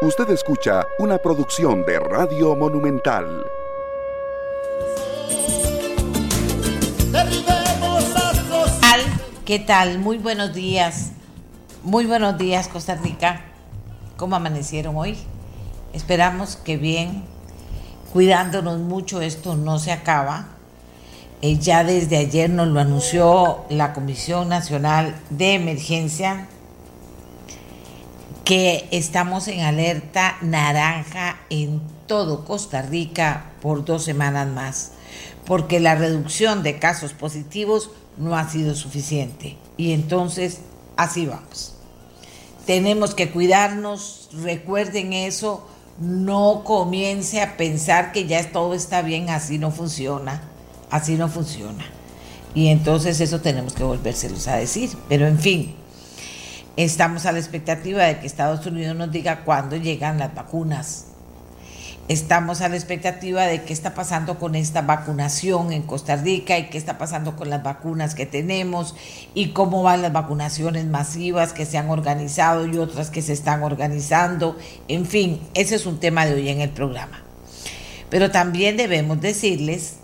Usted escucha una producción de Radio Monumental. ¿Qué tal? Muy buenos días. Muy buenos días, Costa Rica. ¿Cómo amanecieron hoy? Esperamos que bien, cuidándonos mucho, esto no se acaba. Eh, ya desde ayer nos lo anunció la Comisión Nacional de Emergencia que estamos en alerta naranja en todo Costa Rica por dos semanas más, porque la reducción de casos positivos no ha sido suficiente. Y entonces, así vamos. Tenemos que cuidarnos, recuerden eso, no comience a pensar que ya todo está bien, así no funciona, así no funciona. Y entonces eso tenemos que volvérselos a decir. Pero en fin, Estamos a la expectativa de que Estados Unidos nos diga cuándo llegan las vacunas. Estamos a la expectativa de qué está pasando con esta vacunación en Costa Rica y qué está pasando con las vacunas que tenemos y cómo van las vacunaciones masivas que se han organizado y otras que se están organizando. En fin, ese es un tema de hoy en el programa. Pero también debemos decirles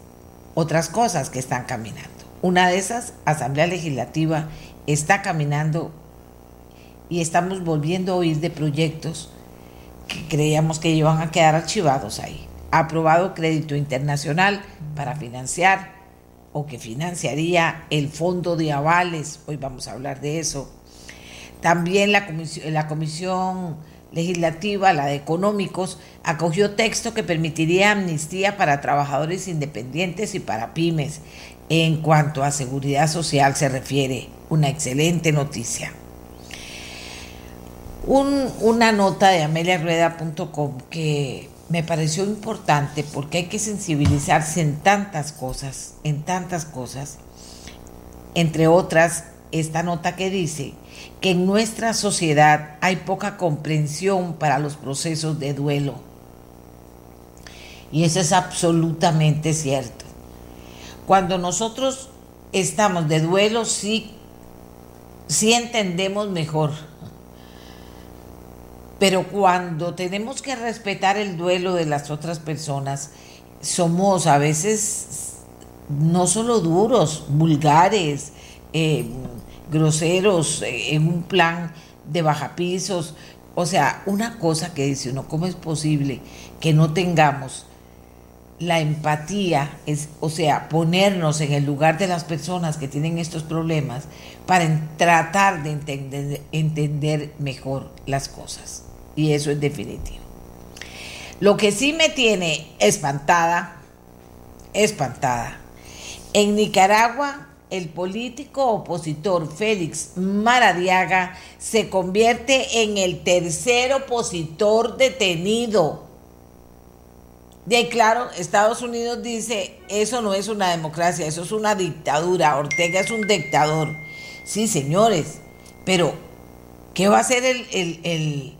otras cosas que están caminando. Una de esas, Asamblea Legislativa, está caminando y estamos volviendo a oír de proyectos que creíamos que iban a quedar archivados ahí. Ha aprobado crédito internacional para financiar o que financiaría el fondo de avales, hoy vamos a hablar de eso. También la comisión, la comisión legislativa, la de económicos, acogió texto que permitiría amnistía para trabajadores independientes y para pymes. En cuanto a seguridad social se refiere, una excelente noticia una nota de ameliarueda.com que me pareció importante porque hay que sensibilizarse en tantas cosas, en tantas cosas. Entre otras, esta nota que dice que en nuestra sociedad hay poca comprensión para los procesos de duelo. Y eso es absolutamente cierto. Cuando nosotros estamos de duelo, sí, sí entendemos mejor pero cuando tenemos que respetar el duelo de las otras personas, somos a veces no solo duros, vulgares, eh, groseros, eh, en un plan de bajapisos. O sea, una cosa que dice uno, ¿cómo es posible que no tengamos la empatía, es, o sea, ponernos en el lugar de las personas que tienen estos problemas para tratar de entender, entender mejor las cosas? y eso es definitivo. Lo que sí me tiene espantada, espantada, en Nicaragua el político opositor Félix Maradiaga se convierte en el tercer opositor detenido. De claro, Estados Unidos dice, eso no es una democracia, eso es una dictadura, Ortega es un dictador. Sí, señores, pero ¿qué va a hacer el, el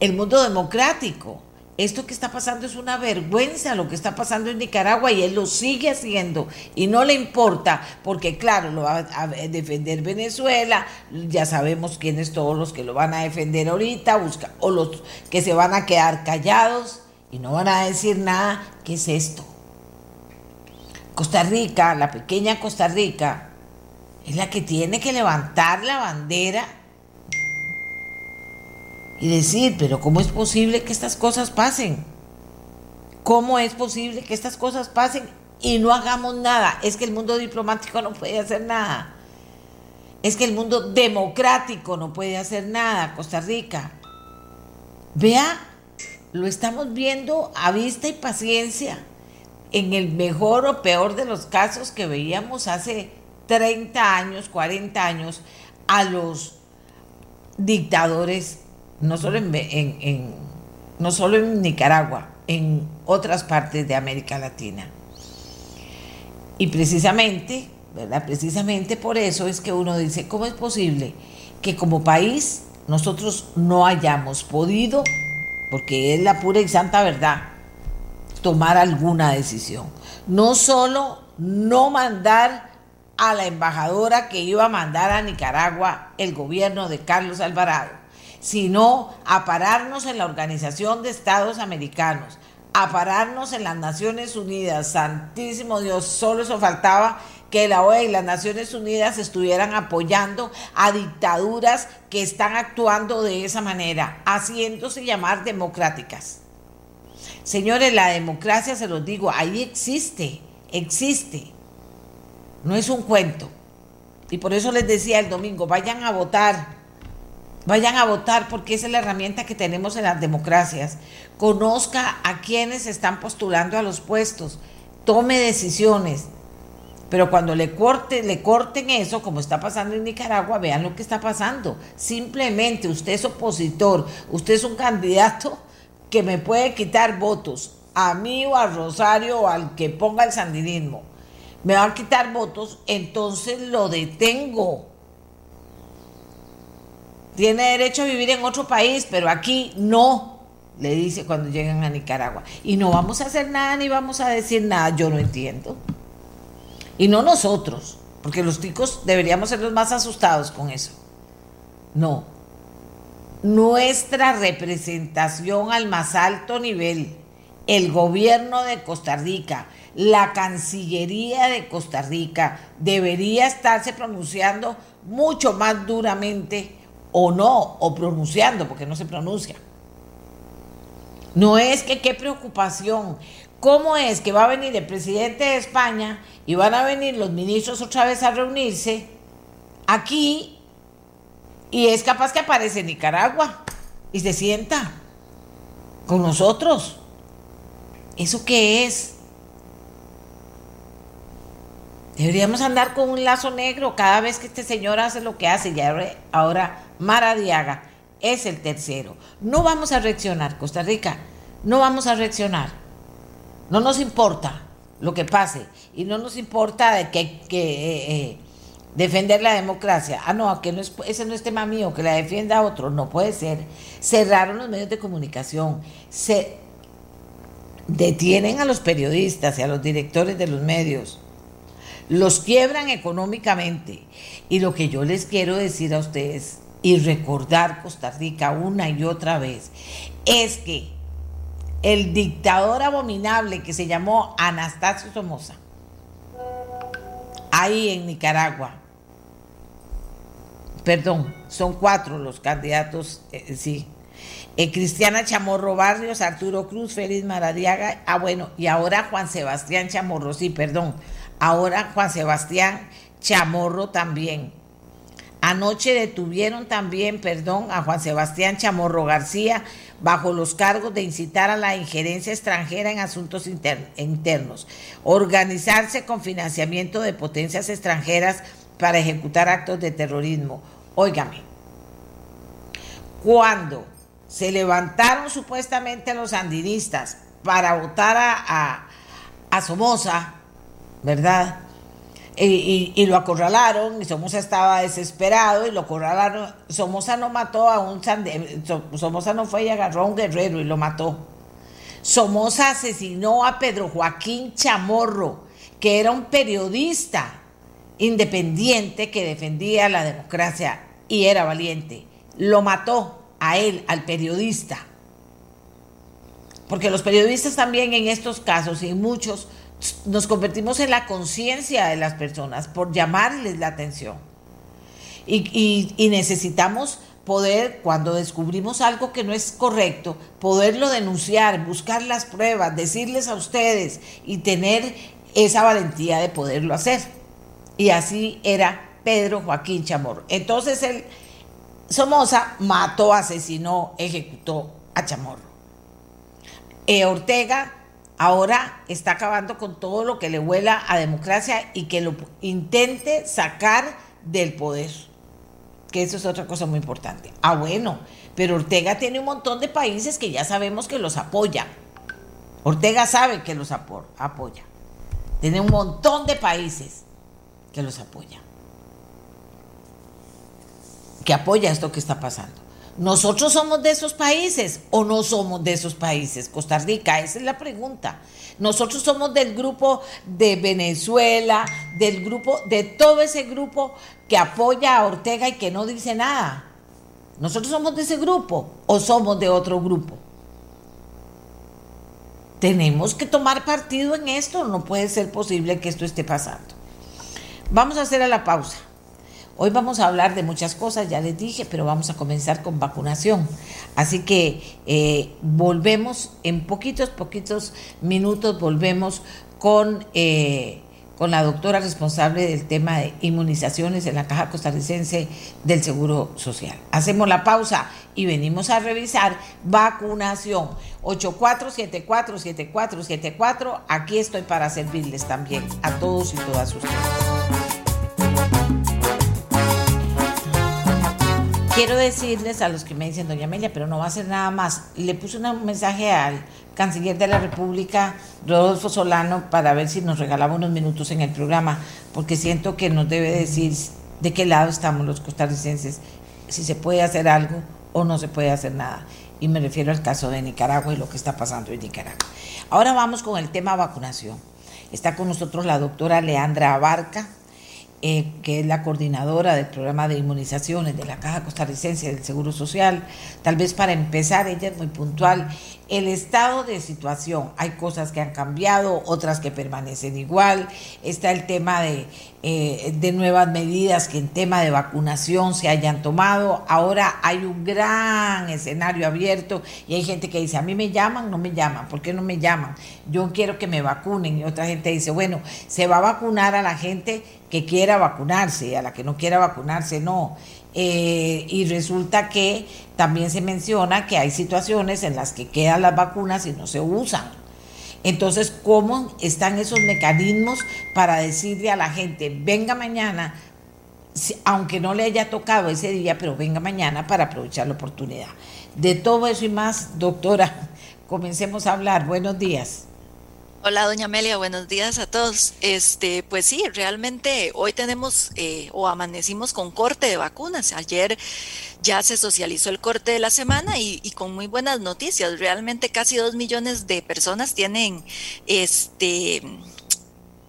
el mundo democrático. Esto que está pasando es una vergüenza lo que está pasando en Nicaragua y él lo sigue haciendo y no le importa porque claro, lo va a defender Venezuela, ya sabemos quiénes todos los que lo van a defender ahorita, busca, o los que se van a quedar callados y no van a decir nada, ¿qué es esto? Costa Rica, la pequeña Costa Rica, es la que tiene que levantar la bandera y decir, pero ¿cómo es posible que estas cosas pasen? ¿Cómo es posible que estas cosas pasen y no hagamos nada? Es que el mundo diplomático no puede hacer nada. Es que el mundo democrático no puede hacer nada, Costa Rica. Vea, lo estamos viendo a vista y paciencia. En el mejor o peor de los casos que veíamos hace 30 años, 40 años, a los dictadores no solo en, no solo en Nicaragua, en otras partes de América Latina. Y precisamente, ¿verdad? Precisamente por eso es que uno dice, ¿cómo es posible que como país nosotros no hayamos podido, porque es la pura y santa verdad, tomar alguna decisión? No solo no mandar a la embajadora que iba a mandar a Nicaragua el gobierno de Carlos Alvarado, sino a pararnos en la Organización de Estados Americanos, a pararnos en las Naciones Unidas. Santísimo Dios, solo eso faltaba que la OEA y las Naciones Unidas estuvieran apoyando a dictaduras que están actuando de esa manera, haciéndose llamar democráticas. Señores, la democracia, se los digo, ahí existe, existe. No es un cuento. Y por eso les decía el domingo, vayan a votar, vayan a votar porque esa es la herramienta que tenemos en las democracias. Conozca a quienes están postulando a los puestos, tome decisiones, pero cuando le, corte, le corten eso, como está pasando en Nicaragua, vean lo que está pasando. Simplemente usted es opositor, usted es un candidato que me puede quitar votos, a mí o a Rosario o al que ponga el sandinismo. Me va a quitar votos, entonces lo detengo. Tiene derecho a vivir en otro país, pero aquí no, le dice cuando llegan a Nicaragua. Y no vamos a hacer nada ni vamos a decir nada, yo no entiendo. Y no nosotros, porque los ticos deberíamos ser los más asustados con eso. No. Nuestra representación al más alto nivel, el gobierno de Costa Rica, la Cancillería de Costa Rica, debería estarse pronunciando mucho más duramente o no, o pronunciando, porque no se pronuncia. No es que qué preocupación. ¿Cómo es que va a venir el presidente de España y van a venir los ministros otra vez a reunirse aquí y es capaz que aparece Nicaragua y se sienta con nosotros? ¿Eso qué es? Deberíamos andar con un lazo negro cada vez que este señor hace lo que hace. Y ahora Maradiaga es el tercero. No vamos a reaccionar, Costa Rica. No vamos a reaccionar. No nos importa lo que pase y no nos importa que, que eh, eh, defender la democracia. Ah, no, que no es, ese no es tema mío, que la defienda otro. No puede ser. Cerraron los medios de comunicación. Se detienen a los periodistas y a los directores de los medios. Los quiebran económicamente. Y lo que yo les quiero decir a ustedes y recordar Costa Rica una y otra vez es que el dictador abominable que se llamó Anastasio Somoza, ahí en Nicaragua. Perdón, son cuatro los candidatos, eh, sí. Eh, Cristiana Chamorro Barrios, Arturo Cruz, Félix Maradiaga, ah bueno, y ahora Juan Sebastián Chamorro, sí, perdón, ahora Juan Sebastián Chamorro también. Anoche detuvieron también, perdón, a Juan Sebastián Chamorro García bajo los cargos de incitar a la injerencia extranjera en asuntos internos, organizarse con financiamiento de potencias extranjeras para ejecutar actos de terrorismo. Óigame, cuando se levantaron supuestamente los sandinistas para votar a, a Somoza, ¿verdad? Y, lo acorralaron y Somoza estaba desesperado y lo acorralaron. Somoza no mató a un Somoza no fue y agarró a un guerrero y lo mató. Somoza asesinó a Pedro Joaquín Chamorro, que era un periodista independiente que defendía la democracia y era valiente. Lo mató a él, al periodista. Porque los periodistas también en estos casos y muchos nos convertimos en la conciencia de las personas por llamarles la atención. Y, necesitamos poder, cuando descubrimos algo que no es correcto, poderlo denunciar, buscar las pruebas, decirles a ustedes y tener esa valentía de poderlo hacer. Y así era Pedro Joaquín Chamorro. Entonces él, Somoza mató, asesinó, ejecutó a Chamorro. E Ortega ahora está acabando con todo lo que le huela a democracia y que lo intente sacar del poder. Que eso es otra cosa muy importante. Ah, bueno, pero Ortega tiene un montón de países que ya sabemos que los apoyan. Ortega sabe que los apoya. Tiene un montón de países que los apoyan. Que apoya esto que está pasando. ¿Nosotros somos de esos países o no somos de esos países? Costa Rica, esa es la pregunta. Nosotros somos del grupo de Venezuela, del grupo, de todo ese grupo que apoya a Ortega y que no dice nada. ¿Nosotros somos de ese grupo o somos de otro grupo? Tenemos que tomar partido en esto, no puede ser posible que esto esté pasando. Vamos a hacer a la pausa. Hoy vamos a hablar de muchas cosas, ya les dije, pero vamos a comenzar con vacunación. Así que eh, volvemos en poquitos, poquitos minutos, volvemos con, eh, con la doctora responsable del tema de inmunizaciones en la Caja Costarricense del Seguro Social. Hacemos la pausa y venimos a revisar vacunación. 84747474. Aquí estoy para servirles también a todos y todas ustedes. Quiero decirles a los que me dicen, doña Amelia, pero no va a hacer nada más. Le puse un mensaje al canciller de la República, Rodolfo Solano, para ver si nos regalaba unos minutos en el programa, porque siento que nos debe decir de qué lado estamos los costarricenses, si se puede hacer algo o no se puede hacer nada. Y me refiero al caso de Nicaragua y lo que está pasando en Nicaragua. Ahora vamos con el tema vacunación. Está con nosotros la doctora Leandra Abarca eh, que es la coordinadora del programa de inmunizaciones de la Caja Costarricense del Seguro Social. Tal vez para empezar, ella es muy puntual. El estado de situación, hay cosas que han cambiado, otras que permanecen igual. Está el tema de, eh, de nuevas medidas que en tema de vacunación se hayan tomado. Ahora hay un gran escenario abierto y hay gente que dice, a mí me llaman, no me llaman, ¿por qué no me llaman? Yo quiero que me vacunen. Y otra gente dice, bueno, se va a vacunar a la gente que quiera vacunarse, a la que no quiera vacunarse no. Eh, y resulta que también se menciona que hay situaciones en las que quedan las vacunas y no se usan. Entonces, ¿cómo están esos mecanismos para decirle a la gente, venga mañana, aunque no le haya tocado ese día, pero venga mañana para aprovechar la oportunidad? De todo eso y más, doctora, comencemos a hablar. Buenos días. Hola, doña Amelia, buenos días a todos. Este, pues sí, realmente hoy tenemos eh, o amanecimos con corte de vacunas. Ayer ya se socializó el corte de la semana y, y, con muy buenas noticias. Realmente casi dos millones de personas tienen este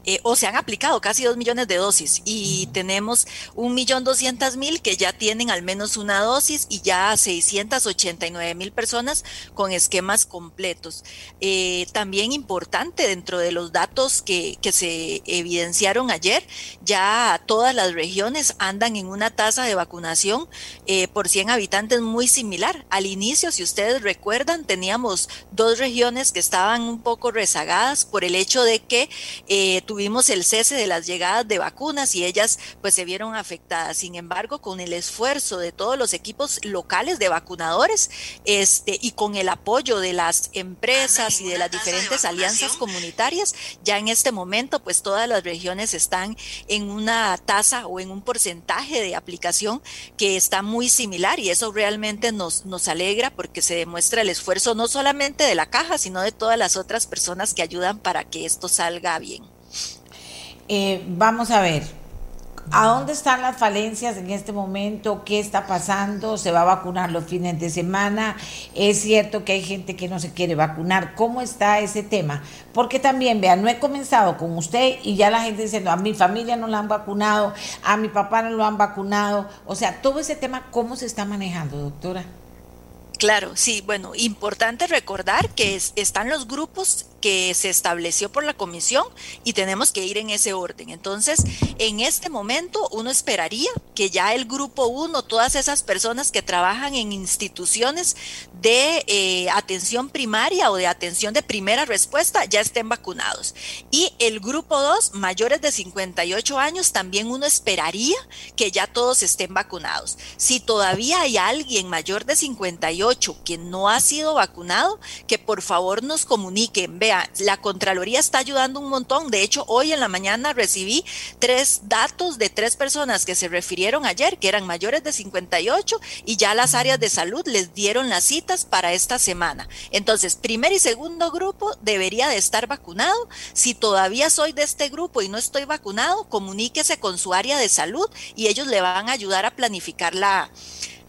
eh, o se han aplicado casi dos millones de dosis y tenemos un millón doscientas mil que ya tienen al menos una dosis y ya 689 mil personas con esquemas completos. Eh, también importante dentro de los datos que, que se evidenciaron ayer, ya todas las regiones andan en una tasa de vacunación eh, por 100 habitantes muy similar. Al inicio, si ustedes recuerdan, teníamos dos regiones que estaban un poco rezagadas por el hecho de que eh, tuvimos el cese de las llegadas de vacunas y ellas pues se vieron afectadas. Sin embargo, con el esfuerzo de todos los equipos locales de vacunadores este, y con el apoyo de las empresas y de las diferentes alianzas comunitarias, ya en este momento pues todas las regiones están en una tasa o en un porcentaje de aplicación que está muy similar y eso realmente nos, nos alegra porque se demuestra el esfuerzo no solamente de la caja, sino de todas las otras personas que ayudan para que esto salga bien. Eh, vamos a ver, ¿a dónde están las falencias en este momento? ¿Qué está pasando? ¿Se va a vacunar los fines de semana? ¿Es cierto que hay gente que no se quiere vacunar? ¿Cómo está ese tema? Porque también, vean, no he comenzado con usted y ya la gente diciendo, a mi familia no la han vacunado, a mi papá no lo han vacunado. O sea, todo ese tema, ¿cómo se está manejando, doctora? Claro, sí, bueno, importante recordar que están los grupos que se estableció por la comisión y tenemos que ir en ese orden. Entonces, en este momento uno esperaría que ya el grupo 1, todas esas personas que trabajan en instituciones de eh, atención primaria o de atención de primera respuesta, ya estén vacunados. Y el grupo 2, mayores de 58 años, también uno esperaría que ya todos estén vacunados. Si todavía hay alguien mayor de 58, que no ha sido vacunado, que por favor nos comuniquen. Vea, la Contraloría está ayudando un montón. De hecho, hoy en la mañana recibí tres datos de tres personas que se refirieron ayer, que eran mayores de 58 y ya las áreas de salud les dieron las citas para esta semana. Entonces, primer y segundo grupo debería de estar vacunado. Si todavía soy de este grupo y no estoy vacunado, comuníquese con su área de salud y ellos le van a ayudar a planificar la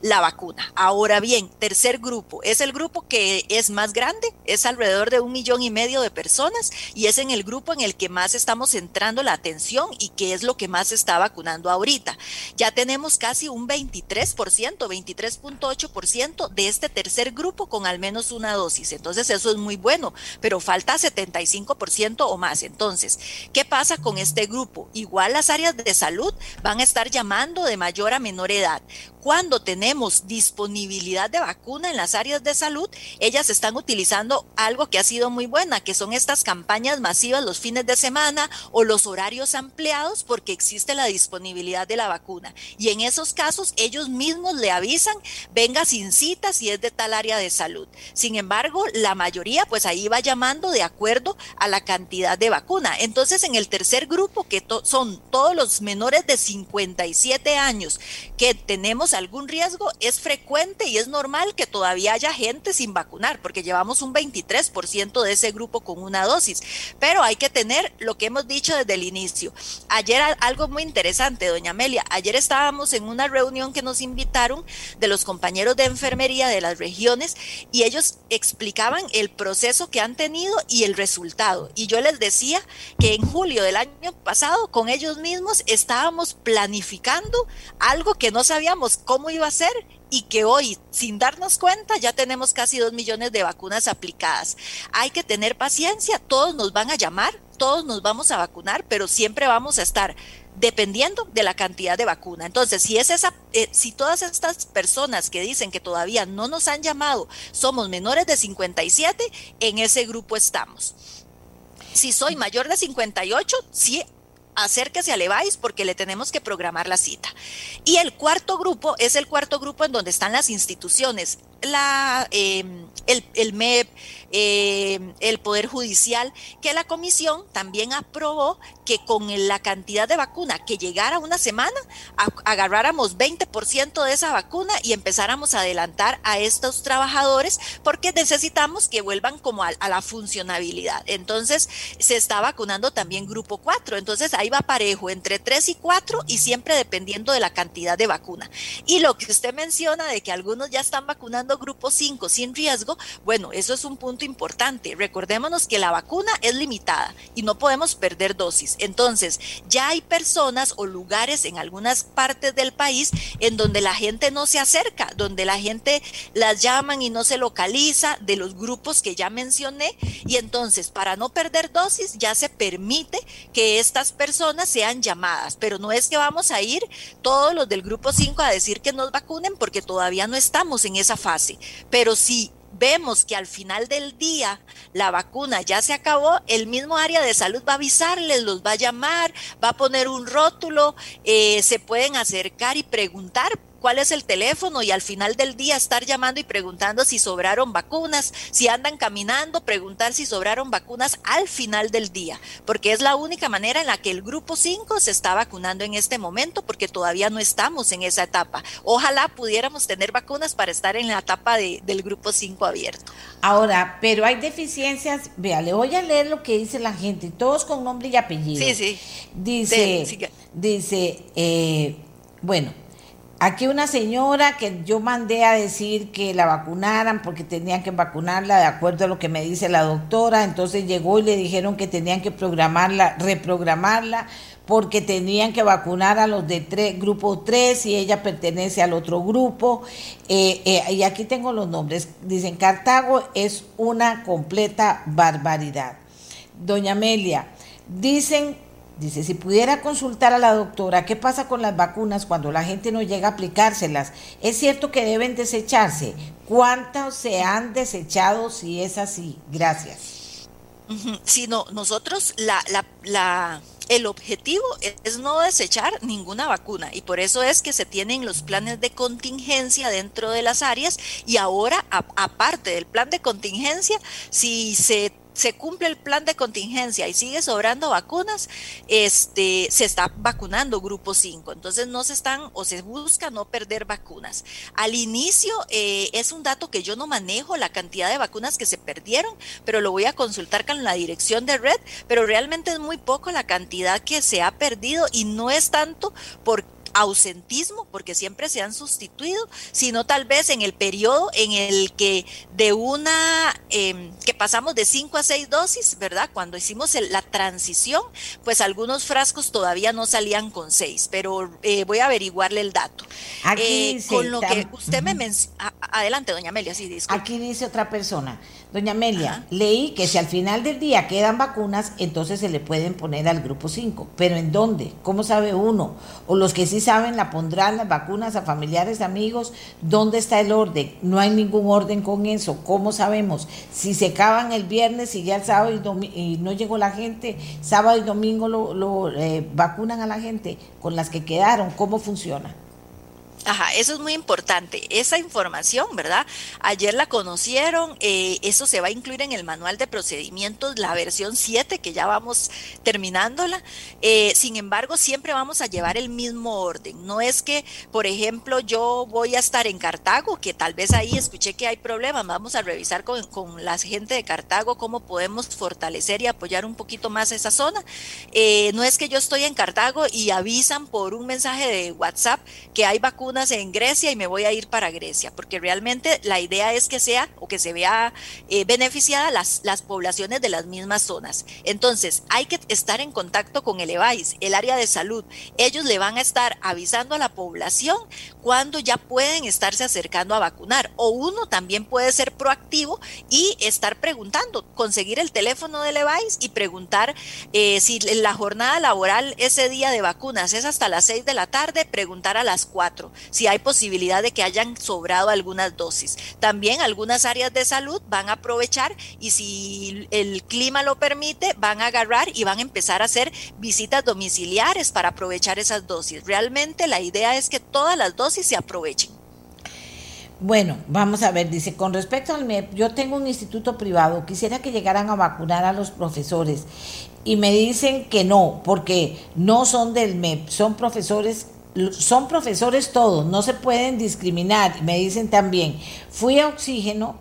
la vacuna. Ahora bien, tercer grupo, es el grupo que es más grande, es alrededor de un millón y medio de personas y es en el grupo en el que más estamos centrando la atención y que es lo que más se está vacunando ahorita. Ya tenemos casi un 23%, 23.8% de este tercer grupo con al menos una dosis. Entonces eso es muy bueno, pero falta 75% o más. Entonces, ¿qué pasa con este grupo? Igual las áreas de salud van a estar llamando de mayor a menor edad. Cuando tenemos disponibilidad de vacuna en las áreas de salud, ellas están utilizando algo que ha sido muy buena, que son estas campañas masivas los fines de semana o los horarios ampliados porque existe la disponibilidad de la vacuna. Y en esos casos ellos mismos le avisan, venga sin cita si es de tal área de salud. Sin embargo, la mayoría pues ahí va llamando de acuerdo a la cantidad de vacuna. Entonces, en el tercer grupo, que son todos los menores de 57 años que tenemos algún riesgo, es frecuente y es normal que todavía haya gente sin vacunar, porque llevamos un 23% de ese grupo con una dosis. Pero hay que tener lo que hemos dicho desde el inicio. Ayer algo muy interesante, doña Amelia, ayer estábamos en una reunión que nos invitaron de los compañeros de enfermería de las regiones y ellos explicaban el proceso que han tenido y el resultado. Y yo les decía que en julio del año pasado con ellos mismos estábamos planificando algo que no sabíamos cómo iba a ser y que hoy, sin darnos cuenta, ya tenemos casi dos millones de vacunas aplicadas. Hay que tener paciencia, todos nos van a llamar, todos nos vamos a vacunar, pero siempre vamos a estar dependiendo de la cantidad de vacuna. Entonces, si es esa, eh, si todas estas personas que dicen que todavía no nos han llamado somos menores de 57, en ese grupo estamos. Si soy mayor de 58, sí acérquese a Levi's porque le tenemos que programar la cita. Y el cuarto grupo es el cuarto grupo en donde están las instituciones, la, em, el, MEP, eh, el Poder Judicial, que la comisión también aprobó que con la cantidad de vacuna que llegara una semana, agarráramos 20% de esa vacuna y empezáramos a adelantar a estos trabajadores porque necesitamos que vuelvan como a, la funcionabilidad. Entonces, se está vacunando también grupo 4. Entonces, ahí va parejo entre 3 y 4 y siempre dependiendo de la cantidad de vacuna. Y lo que usted menciona de que algunos ya están vacunando grupo 5 sin riesgo, bueno, eso es un punto importante. Recordémonos que la vacuna es limitada y no podemos perder dosis. Entonces, ya hay personas o lugares en algunas partes del país en donde la gente no se acerca, donde la gente las llaman y no se localiza de los grupos que ya mencioné. Y entonces, para no perder dosis, ya se permite que estas personas sean llamadas, pero no es que vamos a ir todos los del grupo 5 a decir que nos vacunen porque todavía no estamos en esa fase. Pero si vemos que al final del día la vacuna ya se acabó, el mismo área de salud va a avisarles, los va a llamar, va a poner un rótulo, eh, se pueden acercar y preguntar cuál es el teléfono y al final del día estar llamando y preguntando si sobraron vacunas, si andan caminando, preguntar si sobraron vacunas al final del día, porque es la única manera en la que el grupo 5 se está vacunando en este momento, porque todavía no estamos en esa etapa. Ojalá pudiéramos tener vacunas para estar en la etapa del grupo 5 abierto. Ahora, pero hay deficiencias, vea, le voy a leer lo que dice la gente, todos con nombre y apellido. Sí, sí. Dice, dice, eh, bueno, Aquí una señora que yo mandé a decir que la vacunaran porque tenían que vacunarla de acuerdo a lo que me dice la doctora, entonces llegó y le dijeron que tenían que programarla, reprogramarla porque tenían que vacunar a los de tres, grupo 3 y ella pertenece al otro grupo. Eh, eh, y aquí tengo los nombres. Dicen, Cartago es una completa barbaridad. Doña Amelia, dicen Dice, si pudiera consultar a la doctora qué pasa con las vacunas cuando la gente no llega a aplicárselas, es cierto que deben desecharse. ¿Cuántos se han desechado si es así? Gracias. Si no, nosotros la, la, la, el objetivo es no desechar ninguna vacuna y por eso es que se tienen los planes de contingencia dentro de las áreas y ahora, aparte del plan de contingencia, si se se cumple el plan de contingencia y sigue sobrando vacunas, este, se está vacunando grupo 5. Entonces no se están o se busca no perder vacunas. Al inicio eh, es un dato que yo no manejo la cantidad de vacunas que se perdieron, pero lo voy a consultar con la dirección de red, pero realmente es muy poco la cantidad que se ha perdido y no es tanto por ausentismo, porque siempre se han sustituido, sino tal vez en el periodo en el que de una, em, que pasamos de cinco a seis dosis, ¿verdad? Cuando hicimos la transición, pues algunos frascos todavía no salían con seis, pero eh, voy a averiguarle el dato. Aquí eh, con lo que usted me menciona, adelante, doña Amelia, sí, disculpe. Aquí dice otra persona, doña Amelia, leí que si al final del día quedan vacunas, entonces se le pueden poner al grupo 5, pero ¿en dónde? ¿Cómo sabe uno? O los que sí saben la pondrán las vacunas a familiares, amigos, ¿dónde está el orden? No hay ningún orden con eso, ¿cómo sabemos? Si se acaban el viernes y ya el sábado y, no llegó la gente, sábado y domingo lo, eh, vacunan a la gente con las que quedaron, ¿cómo funciona? Ajá, eso es muy importante. Esa información, ¿verdad? Ayer la conocieron, eh, eso se va a incluir en el manual de procedimientos, la versión 7, que ya vamos terminándola. Eh, sin embargo, siempre vamos a llevar el mismo orden. No es que, por ejemplo, yo voy a estar en Cartago, que tal vez ahí escuché que hay problemas, vamos a revisar con, con la gente de Cartago cómo podemos fortalecer y apoyar un poquito más esa zona. Eh, no es que yo estoy en Cartago y avisan por un mensaje de WhatsApp que hay vacunas en Grecia y me voy a ir para Grecia, porque realmente la idea es que sea o que se vea eh, beneficiada las, las poblaciones de las mismas zonas. Entonces, hay que estar en contacto con el EVAIS, el área de salud. Ellos le van a estar avisando a la población cuando ya pueden estarse acercando a vacunar. O uno también puede ser proactivo y estar preguntando, conseguir el teléfono del EVAIS y preguntar eh, si la jornada laboral ese día de vacunas es hasta las 6 de la tarde, preguntar a las 4 si hay posibilidad de que hayan sobrado algunas dosis. También algunas áreas de salud van a aprovechar y si el clima lo permite, van a agarrar y van a empezar a hacer visitas domiciliares para aprovechar esas dosis. Realmente la idea es que todas las dosis se aprovechen. Bueno, vamos a ver, dice, con respecto al MEP, yo tengo un instituto privado, quisiera que llegaran a vacunar a los profesores y me dicen que no, porque no son del MEP, son profesores son profesores todos, no se pueden discriminar. Me dicen también, fui a oxígeno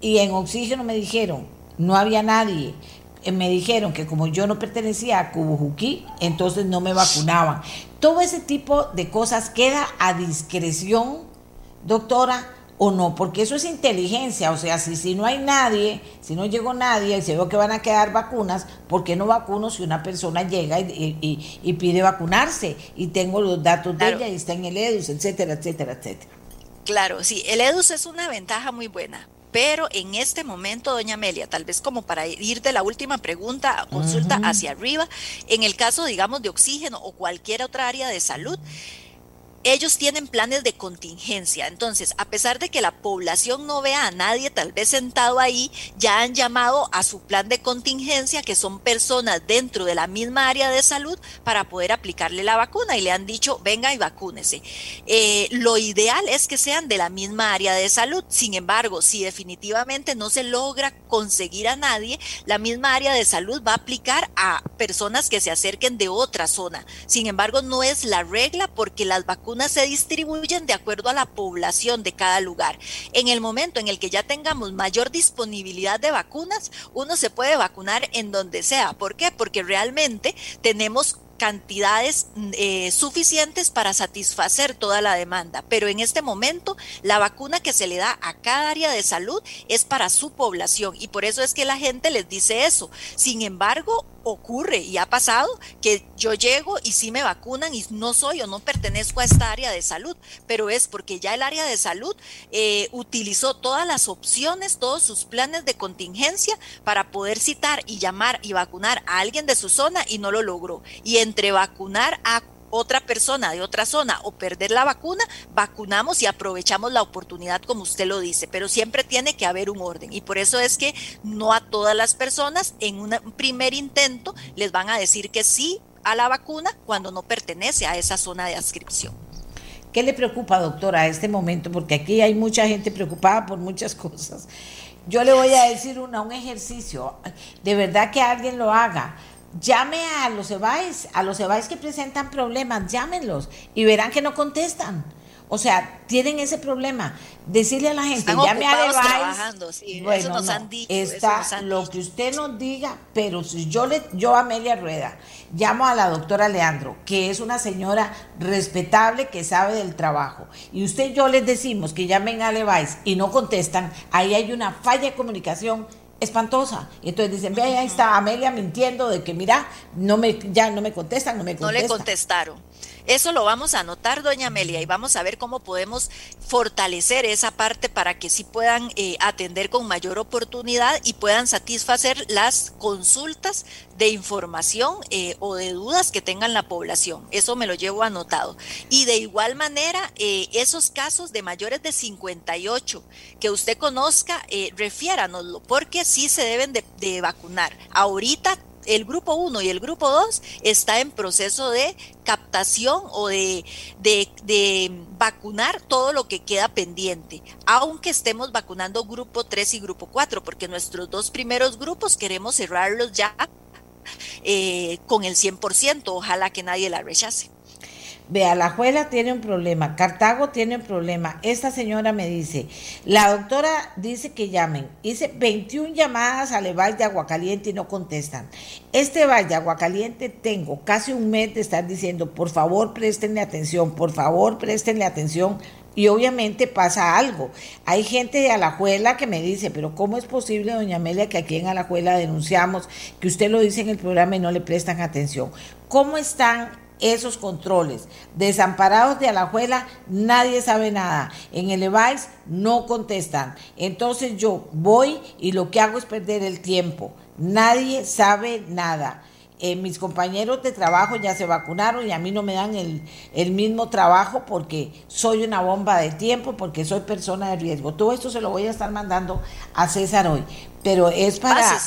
y en oxígeno me dijeron, no había nadie. Eh, me dijeron que como yo no pertenecía a Cubujuquí, entonces no me vacunaban. Todo ese tipo de cosas queda a discreción, doctora, o no, porque eso es inteligencia, o sea, si, si no hay nadie, si no llegó nadie y se ve que van a quedar vacunas, ¿por qué no vacuno si una persona llega y, pide vacunarse y tengo los datos de ella y está en el EDUS, etcétera, etcétera, etcétera? Claro, sí, el EDUS es una ventaja muy buena, pero en este momento, doña Amelia, tal vez como para ir de la última pregunta, consulta hacia arriba, en el caso, digamos, de oxígeno o cualquier otra área de salud, ellos tienen planes de contingencia. Entonces, a pesar de que la población no vea a nadie tal vez sentado ahí, ya han llamado a su plan de contingencia, que son personas dentro de la misma área de salud, para poder aplicarle la vacuna y le han dicho, venga y vacúnese. Eh, lo ideal es que sean de la misma área de salud. Sin embargo, si definitivamente no se logra conseguir a nadie, la misma área de salud va a aplicar a personas que se acerquen de otra zona. Sin embargo, no es la regla porque las vacunas se distribuyen de acuerdo a la población de cada lugar. En el momento en el que ya tengamos mayor disponibilidad de vacunas, uno se puede vacunar en donde sea. ¿Por qué? Porque realmente tenemos cantidades eh, suficientes para satisfacer toda la demanda. Pero en este momento, la vacuna que se le da a cada área de salud es para su población y por eso es que la gente les dice eso. Sin embargo, ocurre y ha pasado que yo llego y sí me vacunan y no soy o no pertenezco a esta área de salud, pero es porque ya el área de salud eh, utilizó todas las opciones, todos sus planes de contingencia para poder citar y llamar y vacunar a alguien de su zona y no lo logró. Y entre vacunar a otra persona de otra zona o perder la vacuna, vacunamos y aprovechamos la oportunidad como usted lo dice, pero siempre tiene que haber un orden y por eso es que no a todas las personas en un primer intento les van a decir que sí a la vacuna cuando no pertenece a esa zona de adscripción. ¿Qué le preocupa, doctora, a este momento? Porque aquí hay mucha gente preocupada por muchas cosas. Yo le voy a decir una, un ejercicio, de verdad que alguien lo haga llame a los EBAIS, a los EBAIS que presentan problemas, llámenlos y verán que no contestan. O sea, tienen ese problema. Decirle a la gente, llame a sí, bueno, eso nos han dicho. Está lo que usted nos diga, pero si yo le, yo Amelia Rueda, llamo a la doctora Leandro, que es una señora respetable que sabe del trabajo, y usted y yo les decimos que llamen a Levice y no contestan, ahí hay una falla de comunicación espantosa. Y entonces dicen, ve, ahí está Amelia mintiendo de que mira, no me, ya no me contestan, no me contestan. No le contestaron. Eso lo vamos a anotar, doña Amelia, y vamos a ver cómo podemos fortalecer esa parte para que sí puedan eh, atender con mayor oportunidad y puedan satisfacer las consultas de información eh, o de dudas que tengan la población. Eso me lo llevo anotado. Y de igual manera, eh, esos casos de mayores de 58 que usted conozca, refiéranoslo, porque sí se deben de, de vacunar. Ahorita el grupo 1 y el grupo 2 está en proceso de captación o de, de, vacunar todo lo que queda pendiente, aunque estemos vacunando grupo 3 y grupo 4, porque nuestros dos primeros grupos queremos cerrarlos ya eh, con el 100%, ojalá que nadie la rechace. Vea, la Juela tiene un problema, Cartago tiene un problema. Esta señora me dice, la doctora dice que llamen. Hice 21 llamadas al Leval de Aguacaliente y no contestan. Este Valle de Aguacaliente tengo casi un mes de estar diciendo, por favor, préstenle atención, por favor, préstenle atención. Y obviamente pasa algo. Hay gente de Alajuela que me dice, pero ¿cómo es posible, doña Amelia, que aquí en Alajuela denunciamos que usted lo dice en el programa y no le prestan atención? ¿Cómo están esos controles. Desamparados de Alajuela, nadie sabe nada. En el EVAIS no contestan. Entonces yo voy y lo que hago es perder el tiempo. Nadie sabe nada. Eh, mis compañeros de trabajo ya se vacunaron y a mí no me dan el, mismo trabajo porque soy una bomba de tiempo, porque soy persona de riesgo. Todo esto se lo voy a estar mandando a César hoy, pero es para...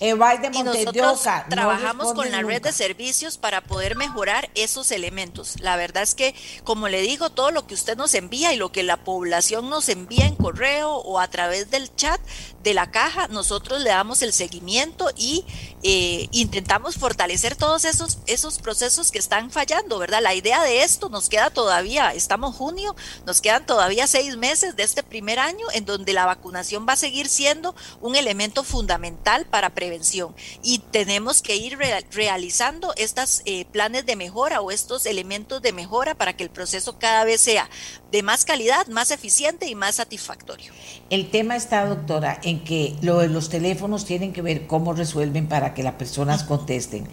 y nosotros trabajamos con la red de servicios para poder mejorar esos elementos. La verdad es que, como le digo, todo lo que usted nos envía y lo que la población nos envía en correo o a través del chat de la caja, nosotros le damos el seguimiento y eh, intentamos fortalecer todos esos, esos procesos que están fallando, ¿verdad? La idea de esto nos queda todavía, estamos junio, nos quedan todavía seis meses de este primer año en donde la vacunación va a seguir siendo un elemento fundamental para prevenir prevención y tenemos que ir realizando estos eh, planes de mejora o estos elementos de mejora para que el proceso cada vez sea de más calidad, más eficiente y más satisfactorio. El tema está, doctora, en que lo de los teléfonos tienen que ver cómo resuelven para que las personas contesten.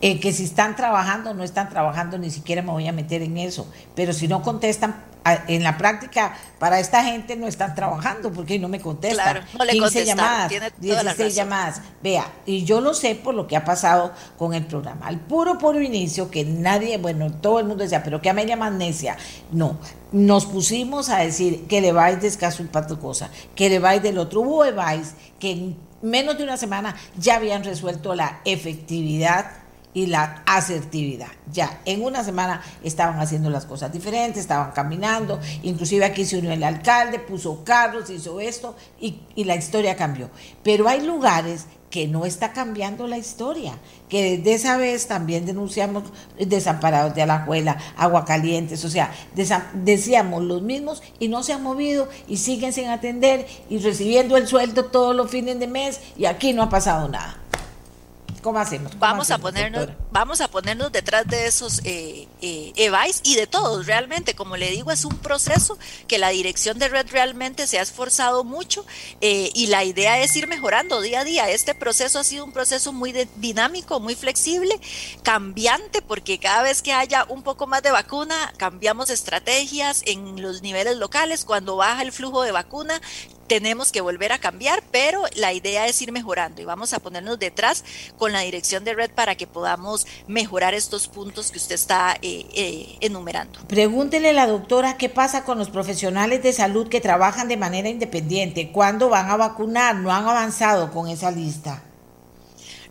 Eh, que si están trabajando o no están trabajando, ni siquiera me voy a meter en eso. Pero si no contestan, en la práctica para esta gente no están trabajando porque no me contestan. Claro, no le 15 llamadas, 16 llamadas. Vea, y yo lo sé por lo que ha pasado con el programa. Al puro, puro inicio, que nadie, bueno, todo el mundo decía, pero que Amelia Magnesia. No, nos pusimos a decir que le vais de escaso un pato cosa, que le vais del otro. Hubo vais que en menos de una semana ya habían resuelto la efectividad y la asertividad. Ya, en una semana estaban haciendo las cosas diferentes, estaban caminando, inclusive aquí se unió el alcalde, puso carros, hizo esto y, la historia cambió. Pero hay lugares que no está cambiando la historia, que desde esa vez también denunciamos desamparados de Alajuela, Aguacalientes, o sea, decíamos los mismos y no se han movido y siguen sin atender y recibiendo el sueldo todos los fines de mes y aquí no ha pasado nada. ¿Cómo hacemos? vamos, a ponernos, vamos a ponernos detrás de esos eh, eh y de todos, realmente. Como le digo, es un proceso que la dirección de red realmente se ha esforzado mucho eh, y la idea es ir mejorando día a día. Este proceso ha sido un proceso muy dinámico, muy flexible, cambiante, porque cada vez que haya un poco más de vacuna, cambiamos estrategias en los niveles locales. Cuando baja el flujo de vacuna, tenemos que volver a cambiar, pero la idea es ir mejorando y vamos a ponernos detrás con la dirección de red para que podamos mejorar estos puntos que usted está eh, eh, enumerando. Pregúntele a la doctora qué pasa con los profesionales de salud que trabajan de manera independiente, cuándo van a vacunar, no han avanzado con esa lista.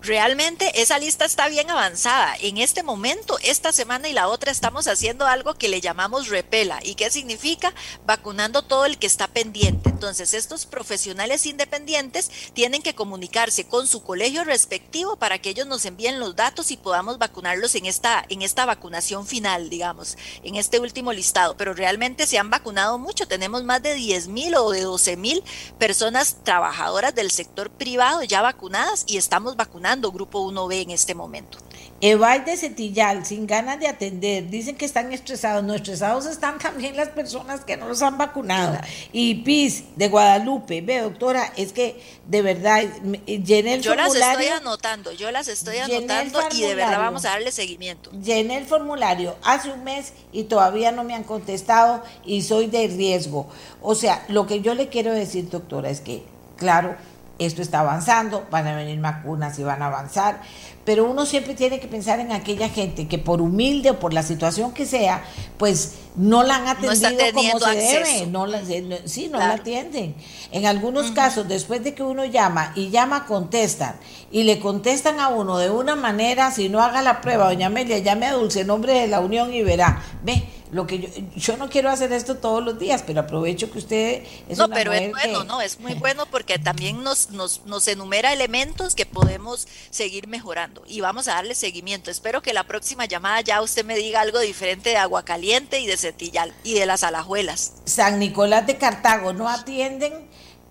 Realmente esa lista está bien avanzada. En este momento, esta semana y la otra estamos haciendo algo que le llamamos repela. ¿Y qué significa? Vacunando todo el que está pendiente Entonces, estos profesionales independientes tienen que comunicarse con su colegio respectivo para que ellos nos envíen los datos y podamos vacunarlos en esta, en esta vacunación final, digamos, en este último listado. Pero realmente se han vacunado mucho. Tenemos más de 10 mil o de 12 mil personas trabajadoras del sector privado ya vacunadas y estamos vacunando grupo 1B en este momento. Eval de Cetillal, sin ganas de atender, dicen que están estresados. No estresados están también las personas que no los han vacunado. Y PIS de Guadalupe, ve doctora, es que de verdad, llené el yo formulario. Yo las estoy anotando, yo las estoy anotando y de verdad vamos a darle seguimiento. Llené el formulario hace un mes y todavía no me han contestado y soy de riesgo. O sea, lo que yo le quiero decir, doctora, es que, claro, esto está avanzando, van a venir vacunas y van a avanzar, pero uno siempre tiene que pensar en aquella gente que por humilde o por la situación que sea, pues no la han atendido como se debe, no la, sí, no la atienden. En algunos casos, después de que uno llama y llama, contestan, y le contestan a uno de una manera, si no haga la prueba, doña Amelia, llame a Dulce Nombre de la Unión y verá, ve, lo que yo, yo no quiero hacer esto todos los días, pero aprovecho que usted es No, pero es bueno, no, es muy bueno porque también nos, nos, nos enumera elementos que podemos seguir mejorando y vamos a darle seguimiento. Espero que la próxima llamada ya usted me diga algo diferente de agua caliente y de cetillal y de las alajuelas. San Nicolás de Cartago, no atienden.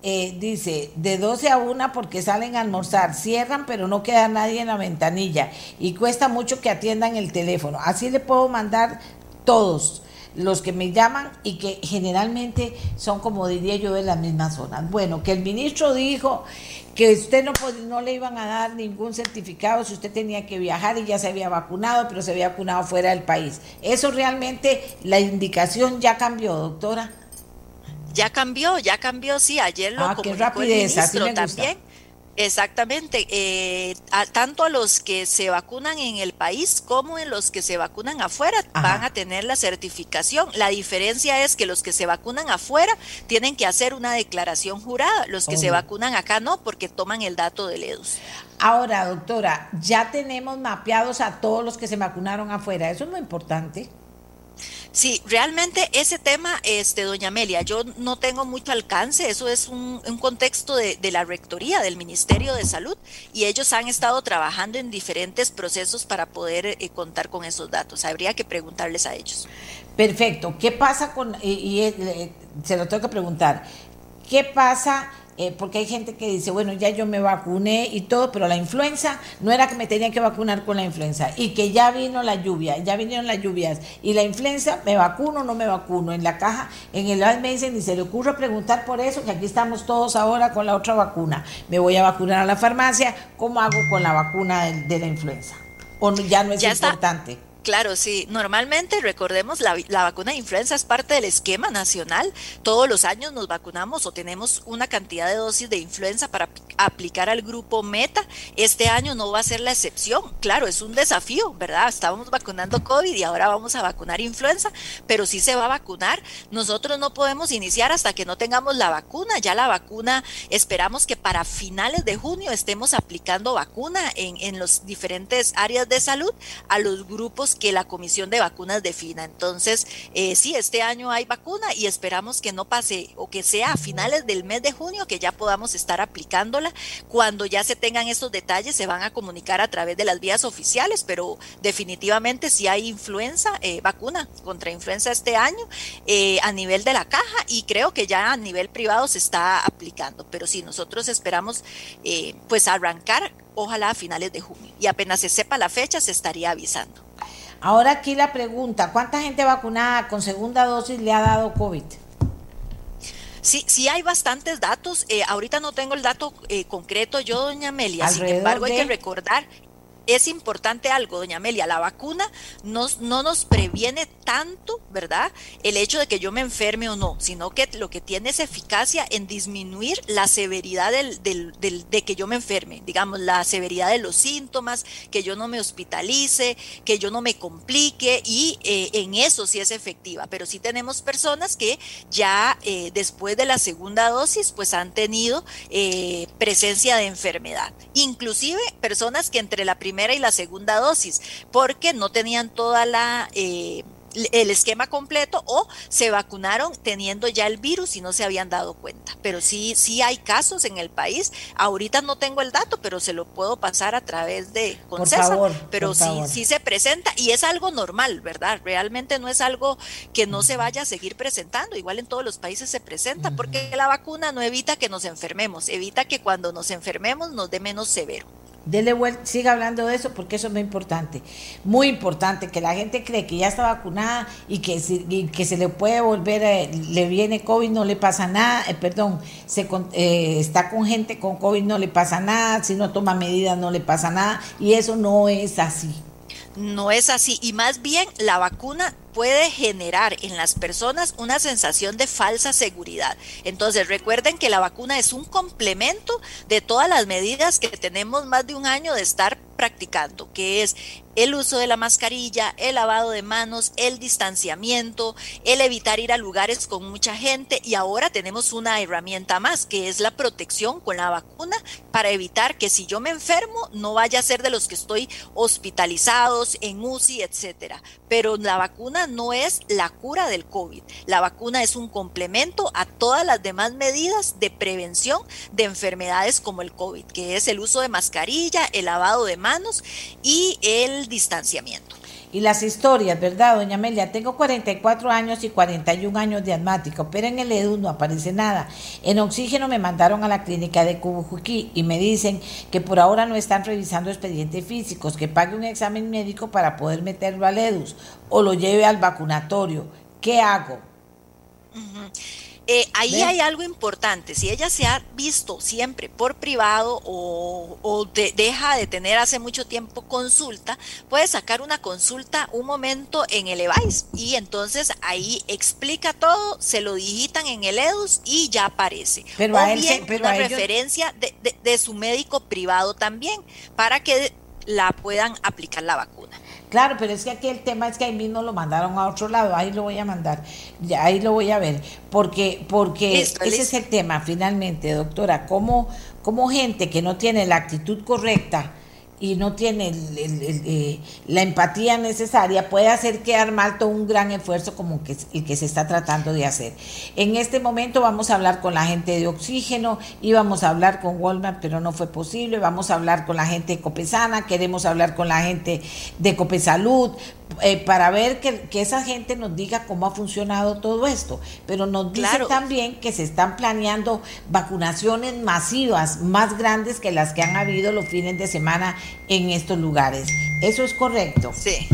Eh, dice, de 12 a 1 porque salen a almorzar, cierran pero no queda nadie en la ventanilla y cuesta mucho que atiendan el teléfono. Así le puedo mandar todos los que me llaman y que generalmente son, como diría yo, de las mismas zonas. Bueno, que el ministro dijo que usted no, no le iban a dar ningún certificado si usted tenía que viajar y ya se había vacunado, pero se había vacunado fuera del país. Eso realmente, la indicación ya cambió, doctora. Ya cambió, ya cambió, sí, ayer lo ah, comunicó el ministro también. Exactamente, eh, tanto a los que se vacunan en el país como en los que se vacunan afuera van a tener la certificación. La diferencia es que los que se vacunan afuera tienen que hacer una declaración jurada, los que se vacunan acá no, porque toman el dato del EDUS. Ahora, doctora, ya tenemos mapeados a todos los que se vacunaron afuera, eso es muy importante. Sí, realmente ese tema, este, doña Amelia, yo no tengo mucho alcance, eso es un, contexto de, la Rectoría del Ministerio de Salud y ellos han estado trabajando en diferentes procesos para poder eh, contar con esos datos. Habría que preguntarles a ellos. Perfecto. ¿Qué pasa con, y, eh, se lo tengo que preguntar, qué pasa eh, porque hay gente que dice, bueno, ya yo me vacuné y todo, pero la influenza no era que me tenía que vacunar con la influenza y que ya vino la lluvia, ya vinieron las lluvias y la influenza, me vacuno o no me vacuno. En la caja, en el lado me dicen, ni se le ocurre preguntar por eso, que aquí estamos todos ahora con la otra vacuna. Me voy a vacunar a la farmacia, ¿cómo hago con la vacuna de, la influenza? ¿O ya no es importante? Claro, sí. Normalmente, recordemos, la, vacuna de influenza es parte del esquema nacional. Todos los años nos vacunamos o tenemos una cantidad de dosis de influenza para aplicar al grupo meta. Este año no va a ser la excepción. Claro, es un desafío, ¿verdad? Estábamos vacunando COVID y ahora vamos a vacunar influenza, pero sí se va a vacunar. Nosotros no podemos iniciar hasta que no tengamos la vacuna. Ya la vacuna, esperamos que para finales de junio estemos aplicando vacuna en, en los diferentes áreas de salud a los grupos que la Comisión de Vacunas defina. Entonces, eh, sí, este año hay vacuna y esperamos que no pase o que sea a finales del mes de junio que ya podamos estar aplicándola. Cuando ya se tengan estos detalles, se van a comunicar a través de las vías oficiales, pero definitivamente si hay influenza, eh, vacuna contra influenza este año eh, a nivel de la caja y creo que ya a nivel privado se está aplicando. Pero sí, nosotros esperamos eh, pues arrancar ojalá a finales de junio y apenas se sepa la fecha se estaría avisando. Ahora aquí la pregunta, ¿cuánta gente vacunada con segunda dosis le ha dado COVID? Sí, sí hay bastantes datos. Eh, ahorita no tengo el dato eh, concreto yo, doña Amelia. Sin embargo, hay que recordar es importante algo, doña Amelia, la vacuna no nos previene tanto, ¿verdad? El hecho de que yo me enferme o no, sino que lo que tiene es eficacia en disminuir la severidad del, del, de que yo me enferme, digamos, la severidad de los síntomas, que yo no me hospitalice, que yo no me complique y eh, en eso sí es efectiva, pero sí tenemos personas que ya eh, después de la segunda dosis pues han tenido eh, presencia de enfermedad, inclusive personas que entre la primera y la segunda dosis, porque no tenían toda la... Eh, el esquema completo o se vacunaron teniendo ya el virus y no se habían dado cuenta. Pero sí, sí hay casos en el país. Ahorita no tengo el dato, pero se lo puedo pasar a través de con pero sí, sí se presenta y es algo normal, ¿verdad? Realmente no es algo que no se vaya a seguir presentando. Igual en todos los países se presenta porque la vacuna no evita que nos enfermemos, evita que cuando nos enfermemos nos dé menos severo. Dele vuelta, siga hablando de eso porque eso es muy importante. Muy importante que la gente cree que ya está vacunada y que, se le puede volver, eh, le viene COVID, no le pasa nada, eh, perdón, se eh, está con gente con COVID, no le pasa nada, si no toma medidas, no le pasa nada. Y eso no es así. No es así. Y más bien la vacuna puede generar en las personas una sensación de falsa seguridad. Entonces recuerden que la vacuna es un complemento de todas las medidas que tenemos más de un año de estar practicando, que es el uso de la mascarilla, el lavado de manos, el distanciamiento, el evitar ir a lugares con mucha gente y ahora tenemos una herramienta más que es la protección con la vacuna para evitar que si yo me enfermo no vaya a ser de los que estoy hospitalizados en UCI, etcétera. Pero la vacuna no es la cura del COVID. La vacuna es un complemento a todas las demás medidas de prevención de enfermedades como el COVID, que es el uso de mascarilla, el lavado de manos y el distanciamiento. Y las historias, ¿verdad, doña Amelia? Tengo 44 años y 41 años de asmática, pero en el EDU no aparece nada. En oxígeno me mandaron a la clínica de Cubujuquí y me dicen que por ahora no están revisando expedientes físicos, que pague un examen médico para poder meterlo al EDUS o lo lleve al vacunatorio. ¿Qué hago? Eh, ahí hay algo importante. Si ella se ha visto siempre por privado o, deja de tener hace mucho tiempo consulta, puede sacar una consulta un momento en el EVAIS y entonces ahí explica todo, se lo digitan en el EDUS y ya aparece. Pero o bien una referencia de, de su médico privado también para que la puedan aplicar la vacuna. Claro, pero es que aquí el tema es que ahí mismo lo mandaron a otro lado, ahí lo voy a mandar, ahí lo voy a ver, porque, porque ese es el tema finalmente, doctora, como, como gente que no tiene la actitud correcta, y no tiene eh, la empatía necesaria, puede hacer quedar mal todo un gran esfuerzo como que, el que se está tratando de hacer. En este momento vamos a hablar con la gente de oxígeno, íbamos a hablar con Walmart, pero no fue posible, vamos a hablar con la gente de Copesana, queremos hablar con la gente de Copesalud, eh, para ver que, esa gente nos diga cómo ha funcionado todo esto, pero nos dice también que se están planeando vacunaciones masivas más grandes que las que han habido los fines de semana en estos lugares. ¿Eso es correcto? Sí.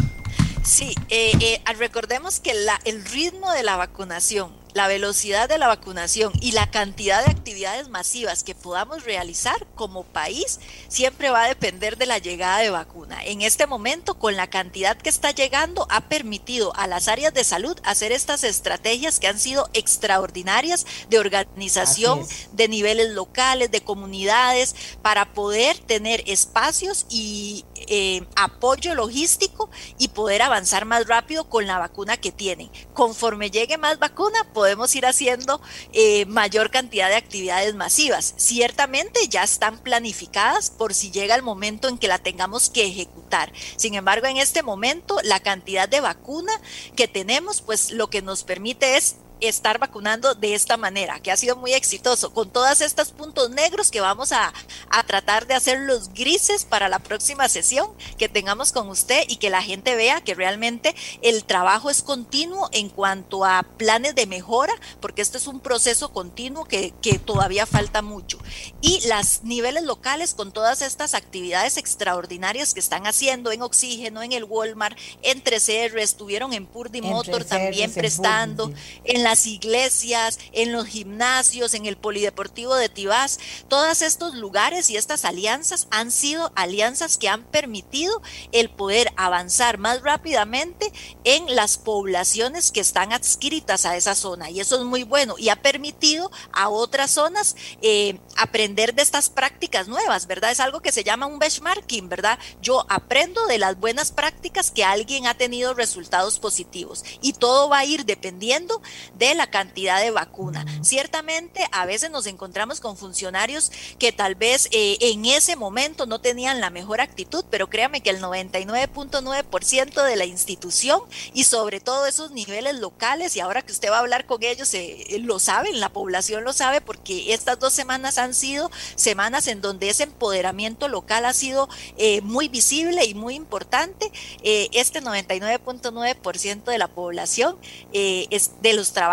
Sí, eh, eh, recordemos que la, el ritmo de la vacunación la velocidad de la vacunación y la cantidad de actividades masivas que podamos realizar como país siempre va a depender de la llegada de vacuna. En este momento, con la cantidad que está llegando, ha permitido a las áreas de salud hacer estas estrategias que han sido extraordinarias de organización de niveles locales, de comunidades, para poder tener espacios y eh, apoyo logístico y poder avanzar más rápido con la vacuna que tienen. Conforme llegue más vacuna, podemos ir haciendo eh, mayor cantidad de actividades masivas. Ciertamente ya están planificadas por si llega el momento en que la tengamos que ejecutar. Sin embargo, en este momento, la cantidad de vacuna que tenemos, pues lo que nos permite es estar vacunando de esta manera, que ha sido muy exitoso, con todos estos puntos negros que vamos a, a tratar de hacer los grises para la próxima sesión que tengamos con usted y que la gente vea que realmente el trabajo es continuo en cuanto a planes de mejora, porque esto es un proceso continuo que, que todavía falta mucho. Y los niveles locales con todas estas actividades extraordinarias que están haciendo en Oxígeno, en el Walmart, en 3R, estuvieron en Purdy Motor también prestando, en la las iglesias, en los gimnasios, en el polideportivo de Tibás. Todos estos lugares y estas alianzas han sido alianzas que han permitido el poder avanzar más rápidamente en las poblaciones que están adscritas a esa zona. Y eso es muy bueno y ha permitido a otras zonas eh, aprender de estas prácticas nuevas, ¿verdad? Es algo que se llama un benchmarking, ¿verdad? Yo aprendo de las buenas prácticas que alguien ha tenido resultados positivos y todo va a ir dependiendo de la cantidad de vacuna. Ciertamente, a veces nos encontramos con funcionarios que tal vez eh, en ese momento no tenían la mejor actitud, pero créame que el 99.9% de la institución y sobre todo esos niveles locales, y ahora que usted va a hablar con ellos, eh, lo saben, la población lo sabe, porque estas dos semanas han sido semanas en donde ese empoderamiento local ha sido eh, muy visible y muy importante. este 99.9% de la población es, de los trabajadores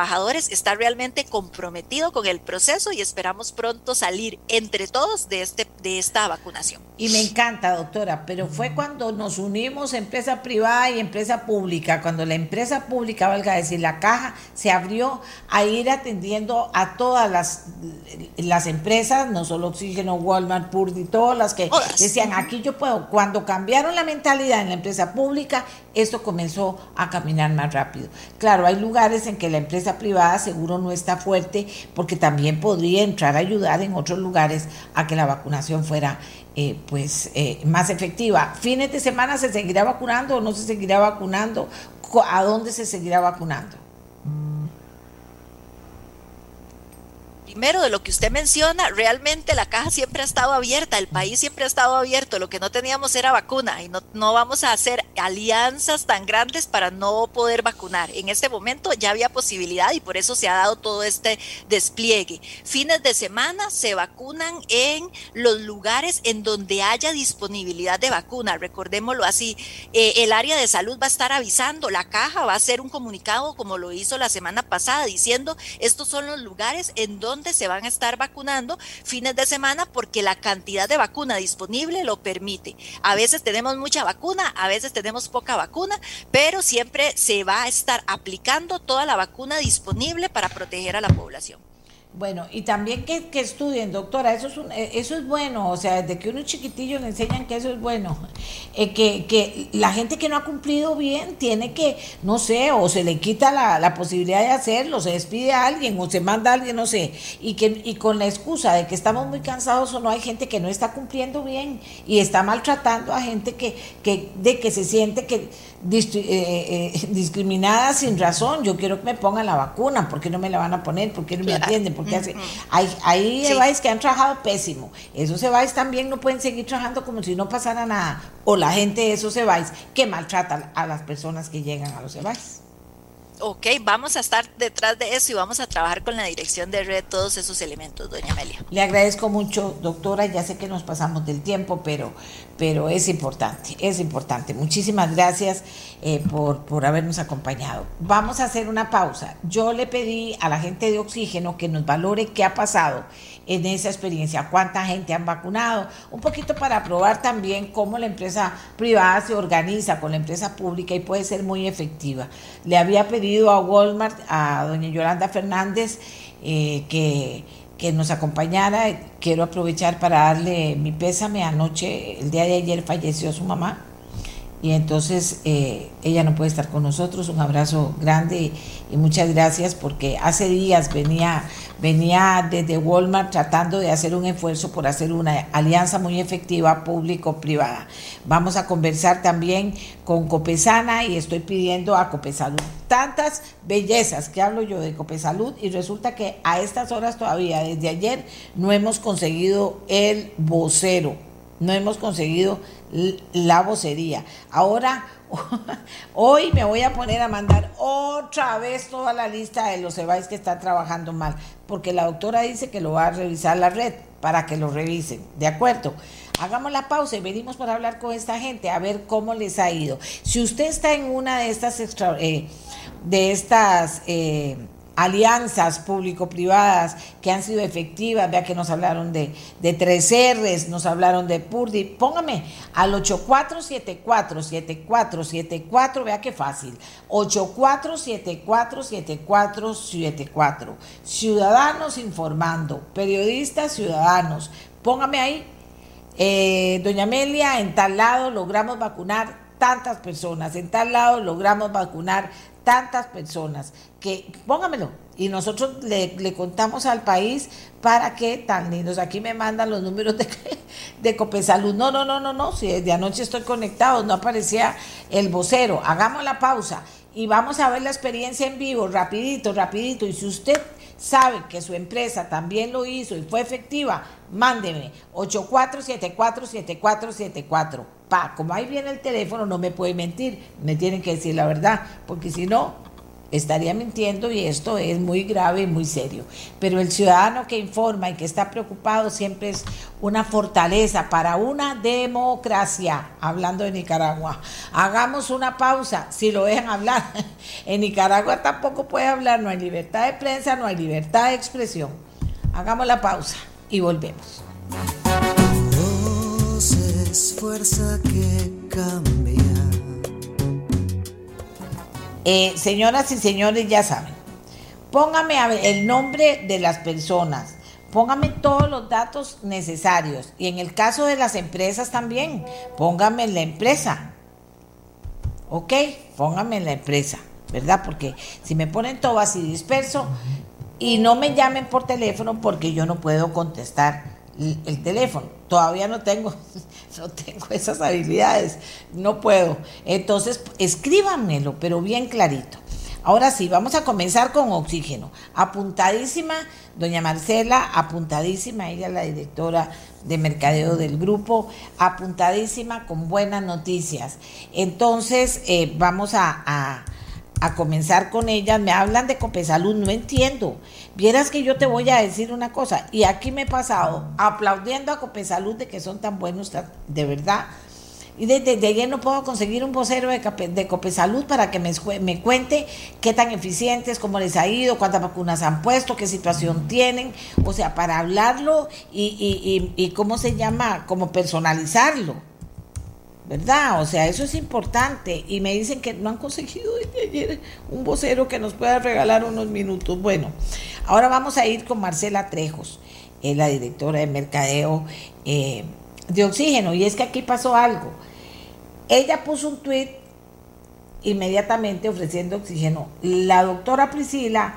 está realmente comprometido con el proceso y esperamos pronto salir entre todos de, este, de esta vacunación. Y me encanta, doctora, pero fue cuando nos unimos empresa privada y empresa pública, cuando la empresa pública, valga decir, la caja se abrió a ir atendiendo a todas las, las empresas, no solo Oxígeno, Walmart, Purdy, todas las que decían, aquí yo puedo. Cuando cambiaron la mentalidad en la empresa pública, esto comenzó a caminar más rápido. Claro, hay lugares en que la empresa privada seguro no está fuerte porque también podría entrar a ayudar en otros lugares a que la vacunación fuera eh, pues eh, más efectiva. Fines de semana se seguirá vacunando o no se seguirá vacunando, a dónde se seguirá vacunando. Primero de lo que usted menciona, realmente la caja siempre ha estado abierta, el país siempre ha estado abierto, lo que no teníamos era vacuna y no, no vamos a hacer alianzas tan grandes para no poder vacunar. En este momento ya había posibilidad y por eso se ha dado todo este despliegue. Fines de semana se vacunan en los lugares en donde haya disponibilidad de vacuna, recordémoslo así. Eh, el área de salud va a estar avisando, la caja va a hacer un comunicado como lo hizo la semana pasada diciendo estos son los lugares en donde se van a estar vacunando fines de semana porque la cantidad de vacuna disponible lo permite. A veces tenemos mucha vacuna, a veces tenemos poca vacuna, pero siempre se va a estar aplicando toda la vacuna disponible para proteger a la población. Bueno, y también que, estudien, doctora, eso es, eh, eso es bueno, o sea, desde que uno es chiquitillo le enseñan que eso es bueno, eh, que, que la gente que no ha cumplido bien tiene que, no sé, o se le quita la, la, posibilidad de hacerlo, se despide a alguien o se manda a alguien, no sé, y, que, y con la excusa de que estamos muy cansados o no hay gente que no está cumpliendo bien y está maltratando a gente que, que, de que se siente que eh, discriminada sin razón, yo quiero que me pongan la vacuna, ¿por qué no me la van a poner? ¿Por qué no me atienden? Porque hace, hay, hay que han trabajado pésimo. Esos Cebáis también no pueden seguir trabajando como si no pasara nada. O la gente de esos Cebáis que maltratan a las personas que llegan a los Cebáis. Ok, vamos a estar detrás de eso y vamos a trabajar con la dirección de red todos esos elementos, doña Amelia. Le agradezco mucho, doctora, ya sé que nos pasamos del tiempo, pero, pero es importante, es importante. Muchísimas gracias eh, por, por habernos acompañado. Vamos a hacer una pausa. Yo le pedí a la gente de Oxígeno que nos valore qué ha pasado en esa experiencia, cuánta gente han vacunado, un poquito para probar también cómo la empresa privada se organiza con la empresa pública y puede ser muy efectiva. Le había pedido a Walmart, a doña Yolanda Fernández, eh, que, que nos acompañara. Quiero aprovechar para darle mi pésame. Anoche, el día de ayer, falleció su mamá y entonces eh, ella no puede estar con nosotros. Un abrazo grande y, muchas gracias porque hace días venía, venía desde Walmart tratando de hacer un esfuerzo por hacer una alianza muy efectiva público-privada. Vamos a conversar también con Copesana y estoy pidiendo a Copesalud tantas bellezas que hablo yo de Copesalud y resulta que a estas horas todavía, desde ayer, no hemos conseguido el vocero, no hemos conseguido la vocería. Ahora, hoy me voy a poner a mandar otra vez toda la lista de los EBAIS que están trabajando mal, porque la doctora dice que lo va a revisar la red para que lo revisen. ¿De acuerdo? Hagamos la pausa y venimos para hablar con esta gente a ver cómo les ha ido. Si usted está en una de estas, eh, de estas eh, alianzas público-privadas que han sido efectivas, vea que nos hablaron de, de 3 R's, nos hablaron de Purdi, póngame al 8474-7474, vea qué fácil, 8474-7474, ciudadanos informando, periodistas ciudadanos, póngame ahí, eh, doña Amelia, en tal lado logramos vacunar tantas personas, en tal lado logramos vacunar tantas personas, que póngamelo, y nosotros le, contamos al país para que tan lindos. Aquí me mandan los números de, de Copesalud. No, no, no, no, no, si desde anoche estoy conectado, no aparecía el vocero. Hagamos la pausa y vamos a ver la experiencia en vivo, rapidito, rapidito. Y si usted sabe que su empresa también lo hizo y fue efectiva, mándeme 84747474. Pa, como ahí viene el teléfono, no me puede mentir, me tienen que decir la verdad, porque si no, estaría mintiendo y esto es muy grave y muy serio. Pero el ciudadano que informa y que está preocupado siempre es una fortaleza para una democracia, hablando de Nicaragua. Hagamos una pausa, si lo dejan hablar. En Nicaragua tampoco puede hablar, no hay libertad de prensa, no hay libertad de expresión. Hagamos la pausa y volvemos. fuerza que cambia eh, señoras y señores, ya saben, póngame el nombre de las personas, póngame todos los datos necesarios y en el caso de las empresas también, póngame la empresa. ¿Ok? Póngame la empresa, ¿verdad? Porque si me ponen todo así disperso y no me llamen por teléfono porque yo no puedo contestar el teléfono. Todavía no tengo, no tengo esas habilidades, no puedo. Entonces, escríbanmelo, pero bien clarito. Ahora sí, vamos a comenzar con oxígeno. Apuntadísima, doña Marcela, apuntadísima, ella la directora de mercadeo del grupo, apuntadísima con buenas noticias. Entonces, eh, vamos a comenzar con ellas, me hablan de Copesalud, no entiendo. Vieras que yo te voy a decir una cosa, y aquí me he pasado aplaudiendo a Copesalud de que son tan buenos, de verdad. Y desde, ayer no puedo conseguir un vocero de, de Copesalud para que me, me cuente qué tan eficientes, cómo les ha ido, cuántas vacunas han puesto, qué situación tienen. O sea, para hablarlo y, y, y, y cómo se llama, como personalizarlo. ¿Verdad? O sea, eso es importante. Y me dicen que no han conseguido desde ayer un vocero que nos pueda regalar unos minutos. Bueno, ahora vamos a ir con Marcela Trejos, es la directora de mercadeo eh, de oxígeno. Y es que aquí pasó algo. Ella puso un tweet inmediatamente ofreciendo oxígeno. La doctora Priscila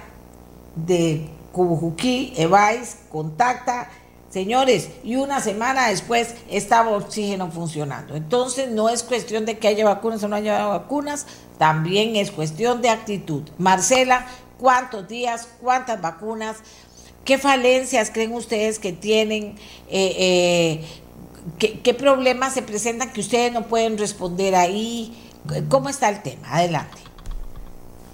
de Cubujuquí, Evais, contacta Señores, y una semana después estaba oxígeno funcionando. Entonces no es cuestión de que haya vacunas o no haya vacunas, también es cuestión de actitud. Marcela, ¿cuántos días, cuántas vacunas? ¿Qué falencias creen ustedes que tienen? Eh, eh, ¿qué, ¿Qué problemas se presentan que ustedes no pueden responder ahí? ¿Cómo está el tema? Adelante.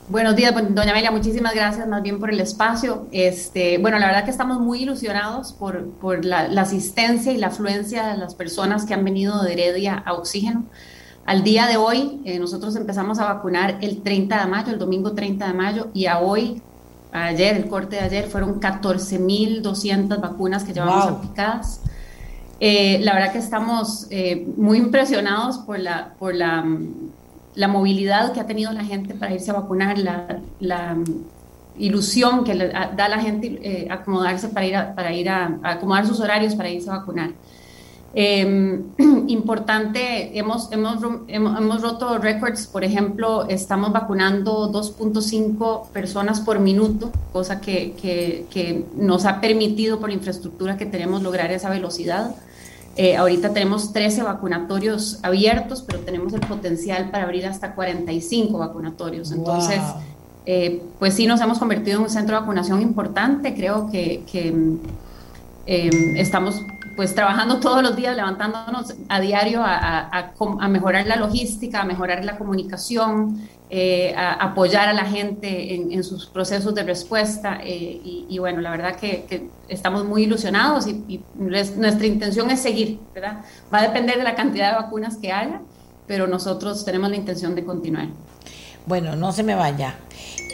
Buenos días, doña Amelia, muchísimas gracias más bien por el espacio. Este, bueno, la verdad que estamos muy ilusionados por, por la, asistencia y la afluencia de las personas que han venido de Heredia a Oxígeno. Al día de hoy, eh, nosotros empezamos a vacunar el 30 de mayo, el domingo 30 de mayo, y a hoy, ayer, el corte de ayer, fueron 14.200 vacunas que llevamos aplicadas. Eh, la verdad que estamos eh, muy impresionados por la, por la la movilidad que ha tenido la gente para irse a vacunar, la, ilusión que da la gente eh, acomodarse para ir, a, para ir a, acomodar sus horarios para irse a vacunar. Em, importante, hemos, hemos, hemos, roto récords, por ejemplo, estamos vacunando 2.5 personas por minuto, cosa que, que, nos ha permitido por la infraestructura que tenemos lograr esa velocidad. Eh, ahorita tenemos 13 vacunatorios abiertos, pero tenemos el potencial para abrir hasta 45 vacunatorios. Entonces, eh, pues sí nos hemos convertido en un centro de vacunación importante. Creo que, eh, estamos pues trabajando todos los días, levantándonos a diario a, mejorar la logística, a mejorar la comunicación, eh, a apoyar a la gente en, sus procesos de respuesta. Eh, y, bueno, la verdad que, estamos muy ilusionados y, nuestra intención es seguir, ¿verdad? Va a depender de la cantidad de vacunas que haya, pero nosotros tenemos la intención de continuar. Bueno, no se me vaya.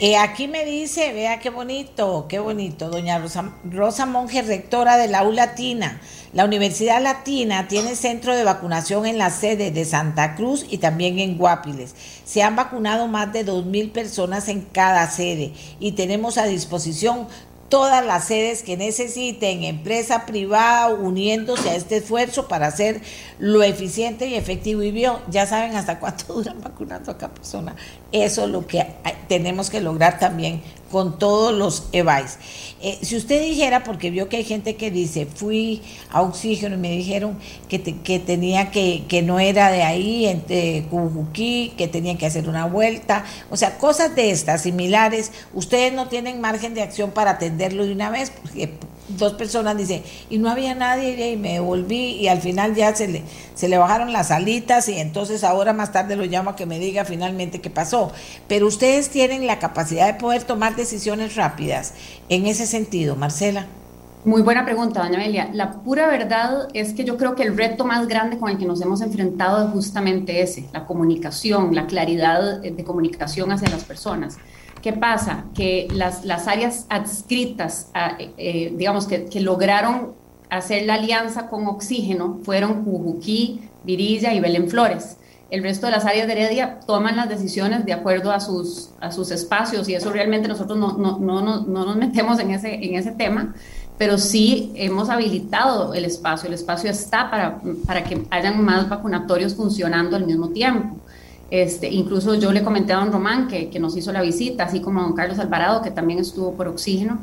Eh, aquí me dice, vea qué bonito, qué bonito, doña Rosa, Rosa Monge, rectora de la U Latina. La Universidad Latina tiene centro de vacunación en la sede de Santa Cruz y también en Guapiles. Se han vacunado más de 2.000 personas en cada sede y tenemos a disposición todas las sedes que necesiten, empresa privada, uniéndose a este esfuerzo para hacer lo eficiente y efectivo. Y vio, ya saben hasta cuánto duran vacunando a cada persona. Eso es lo que tenemos que lograr también con todos los EVAIS. Eh, si usted dijera, porque vio que hay gente que dice, fui a oxígeno y me dijeron que, que tenía que, que no era de ahí, entre Cujuquí, que tenía que hacer una vuelta, o sea, cosas de estas similares, ustedes no tienen margen de acción para atenderlo de una vez, porque dos personas dicen, y no había nadie y me volví y al final ya se le, se le bajaron las alitas y entonces ahora más tarde lo llamo a que me diga finalmente qué pasó. Pero ustedes tienen la capacidad de poder tomar decisiones rápidas en ese sentido, Marcela. Muy buena pregunta, doña Amelia. La pura verdad es que yo creo que el reto más grande con el que nos hemos enfrentado es justamente ese, la comunicación, la claridad de comunicación hacia las personas. ¿Qué pasa? Que las, las áreas adscritas, eh, digamos, que, que, lograron hacer la alianza con Oxígeno fueron Cujuquí, Virilla y Belén Flores. El resto de las áreas de Heredia toman las decisiones de acuerdo a sus, a sus espacios y eso realmente nosotros no, no, no, no nos metemos en ese, en ese tema, pero sí hemos habilitado el espacio. El espacio está para, para que hayan más vacunatorios funcionando al mismo tiempo. Este, incluso yo le comenté a don Román, que, que, nos hizo la visita, así como a don Carlos Alvarado, que también estuvo por oxígeno,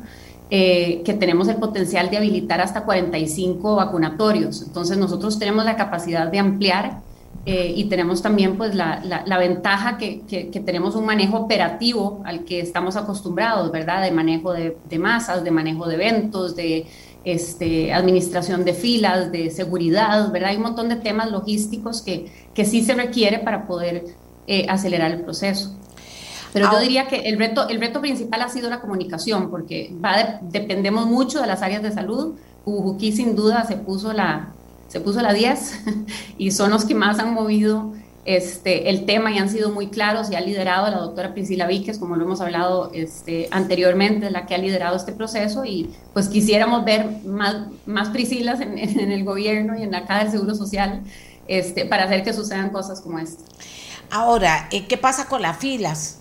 eh, que tenemos el potencial de habilitar hasta 45 vacunatorios. Entonces nosotros tenemos la capacidad de ampliar eh, y tenemos también pues la, la, ventaja que, que, que, tenemos un manejo operativo al que estamos acostumbrados, ¿verdad? De manejo de, de masas, de manejo de eventos, de este, administración de filas, de seguridad, ¿verdad? Hay un montón de temas logísticos que, que sí se requiere para poder eh, acelerar el proceso. Pero yo diría que el reto, el reto principal ha sido la comunicación, porque va dependemos mucho de las áreas de salud. Ujuquí sin duda se puso la, se puso la 10 y son los que más han movido este, el tema y han sido muy claros y ha liderado la doctora Priscila Víquez, como lo hemos hablado este, anteriormente, la que ha liderado este proceso y pues quisiéramos ver más, más Priscilas en, en el gobierno y en la Caja del Seguro Social este, para hacer que sucedan cosas como esta. Ahora, eh, ¿qué pasa con las filas?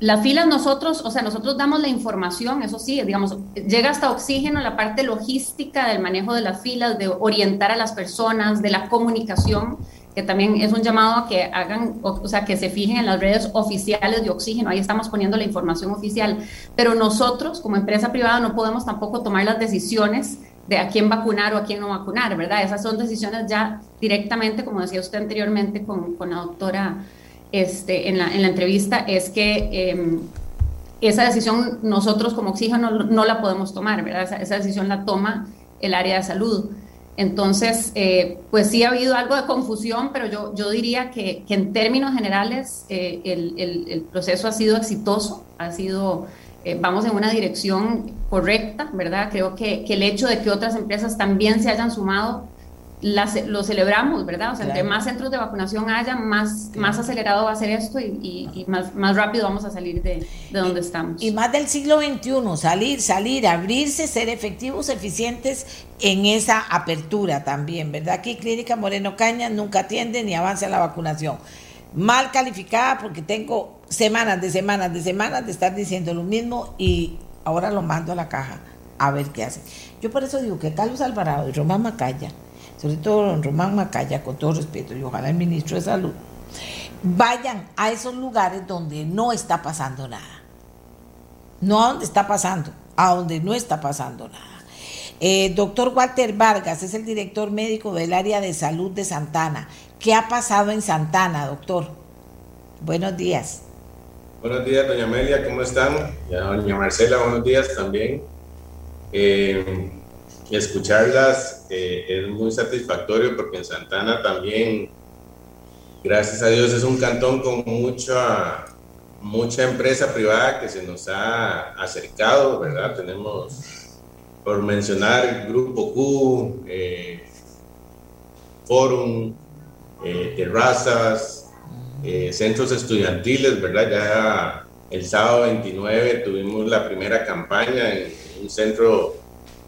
Las filas nosotros, o sea, nosotros damos la información, eso sí, digamos, llega hasta oxígeno la parte logística del manejo de las filas, de orientar a las personas, de la comunicación, que también es un llamado a que hagan, o, sea, que se fijen en las redes oficiales de oxígeno, ahí estamos poniendo la información oficial, pero nosotros como empresa privada no podemos tampoco tomar las decisiones de a quién vacunar o a quién no vacunar, ¿verdad? Esas son decisiones ya directamente, como decía usted anteriormente con, con la doctora este, en, la, en la entrevista, es que em, esa decisión nosotros como oxígeno no, la podemos tomar, ¿verdad? Esa, decisión la toma el área de salud. Entonces, eh, pues sí ha habido algo de confusión, pero yo, yo diría que, que en términos generales eh, el, el, proceso ha sido exitoso, ha sido, eh, vamos en una dirección correcta, ¿verdad? Creo que, que, el hecho de que otras empresas también se hayan sumado lo celebramos, ¿verdad? O sea, entre más centros de vacunación haya, más, más acelerado va a ser esto y, y, más, más rápido vamos a salir de, de donde estamos. Y más del siglo XXI, salir, salir, abrirse, ser efectivos, eficientes en esa apertura también, ¿verdad? Aquí Clínica Moreno Caña nunca atiende ni avanza la vacunación. Mal calificada porque tengo semanas de semanas de semanas de estar diciendo lo mismo y ahora lo mando a la caja a ver qué hace. Yo por eso digo que Carlos Alvarado y Román Macaya sobre todo Román Macaya, con todo respeto, y ojalá el ministro de Salud, vayan a esos lugares donde no está pasando nada. No a donde está pasando, a donde no está pasando nada. Eh, doctor Walter Vargas es el director médico del área de salud de Santana. ¿Qué ha pasado en Santana, doctor? Buenos días. Buenos días, doña Amelia, ¿cómo están? Ya, doña Marcela, buenos días también. Eh, escucharlas eh, es muy satisfactorio porque en Santana también, gracias a Dios, es un cantón con mucha, mucha empresa privada que se nos ha acercado, ¿verdad? Tenemos, por mencionar, Grupo Q, eh, Forum, eh, terrazas, eh, centros estudiantiles, ¿verdad? Ya el sábado 29 tuvimos la primera campaña en un centro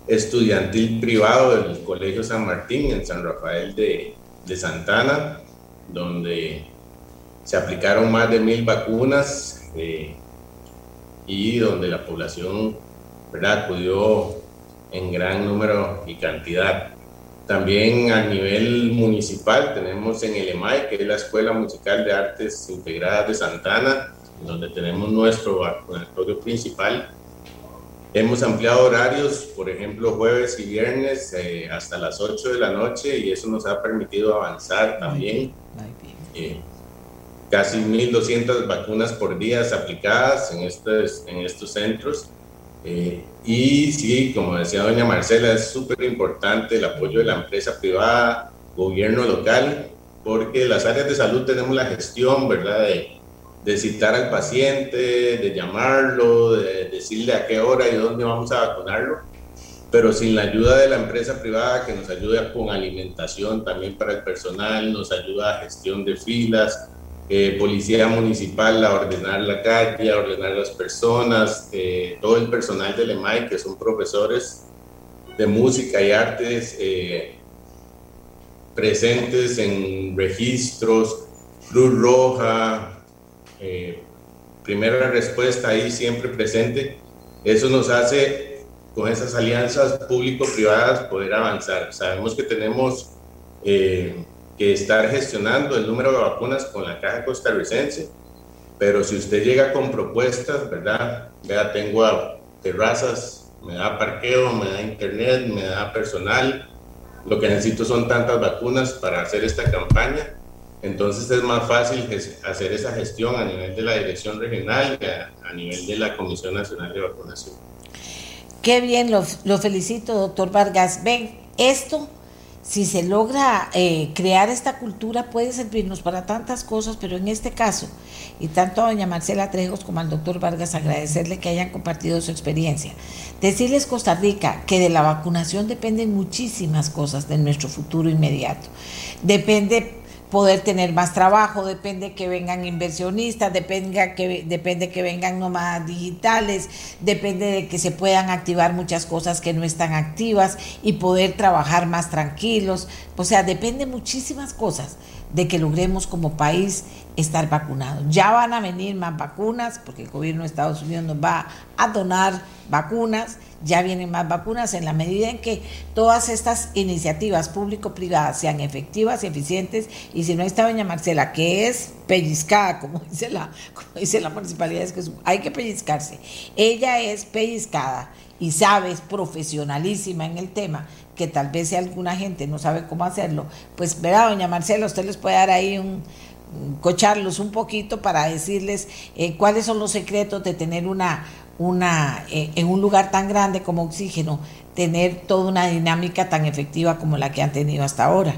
estudiantil privado del Colegio San Martín en San Rafael de, de Santana, donde se aplicaron más de mil vacunas eh, y donde la población ¿verdad? acudió en gran número y cantidad. También a nivel municipal tenemos en el EMAI, que es la Escuela Musical de Artes Integradas de Santana, donde tenemos nuestro vacunatorio principal. Hemos ampliado horarios, por ejemplo, jueves y viernes eh, hasta las 8 de la noche y eso nos ha permitido avanzar también. Eh, casi 1.200 vacunas por día aplicadas en estos, en estos centros. Eh, y sí, como decía doña Marcela, es súper importante el apoyo de la empresa privada, gobierno local, porque las áreas de salud tenemos la gestión, ¿verdad? De, de citar al paciente, de llamarlo, de decirle a qué hora y dónde vamos a vacunarlo, pero sin la ayuda de la empresa privada que nos ayuda con alimentación también para el personal, nos ayuda a gestión de filas, eh, policía municipal a ordenar la calle, a ordenar las personas, eh, todo el personal del EMAI, que son profesores de música y artes eh, presentes en registros, Cruz Roja, primera respuesta ahí siempre presente. Eso nos hace, con esas alianzas público-privadas, poder avanzar. Sabemos que tenemos que estar gestionando el número de vacunas con la caja costarricense. Pero si usted llega con propuestas, ¿verdad? Vea, tengo terrazas, me da parqueo, me da internet, me da personal. Lo que necesito son tantas vacunas para hacer esta campaña. Entonces es más fácil hacer esa gestión a nivel de la dirección regional que a, nivel de la Comisión Nacional de Vacunación. Qué bien, lo, lo felicito, doctor Vargas. Ven, esto si se logra eh, crear esta cultura puede servirnos para tantas cosas, pero en este caso, y tanto a doña Marcela Trejos como al doctor Vargas agradecerle que hayan compartido su experiencia. Decirles Costa Rica que de la vacunación dependen muchísimas cosas de nuestro futuro inmediato. Depende poder tener más trabajo, depende que vengan inversionistas, depende que, depende que vengan nómadas digitales, depende de que se puedan activar muchas cosas que no están activas y poder trabajar más tranquilos. O sea, depende muchísimas cosas de que logremos como país estar vacunados. Ya van a venir más vacunas, porque el gobierno de Estados Unidos nos va a donar vacunas, ya vienen más vacunas en la medida en que todas estas iniciativas público-privadas sean efectivas y eficientes, y si no está doña Marcela, que es pellizcada, como dice la, como dice la municipalidad, es que hay que pellizcarse. Ella es pellizcada y sabe, es profesionalísima en el tema, que tal vez si alguna gente no sabe cómo hacerlo, pues verá, doña Marcela, usted les puede dar ahí un, cocharlos un poquito para decirles eh, cuáles son los secretos de tener una, una eh, en un lugar tan grande como oxígeno, tener toda una dinámica tan efectiva como la que han tenido hasta ahora.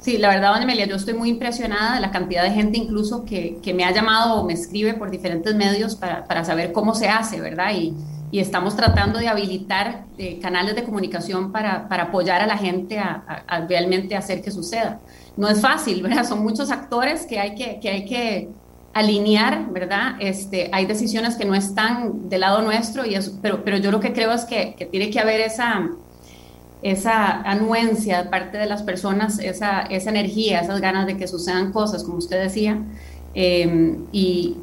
Sí, la verdad, doña Amelia, yo estoy muy impresionada de la cantidad de gente incluso que, que me ha llamado o me escribe por diferentes medios para, para saber cómo se hace, ¿verdad? Y, y estamos tratando de habilitar eh, canales de comunicación para, para, apoyar a la gente a, a, realmente hacer que suceda. No es fácil, ¿verdad? Son muchos actores que hay que, que, hay que alinear, ¿verdad? Este, hay decisiones que no están del lado nuestro, y eso, pero, pero yo lo que creo es que, que tiene que haber esa, esa anuencia de parte de las personas, esa, esa energía, esas ganas de que sucedan cosas, como usted decía, Em, y,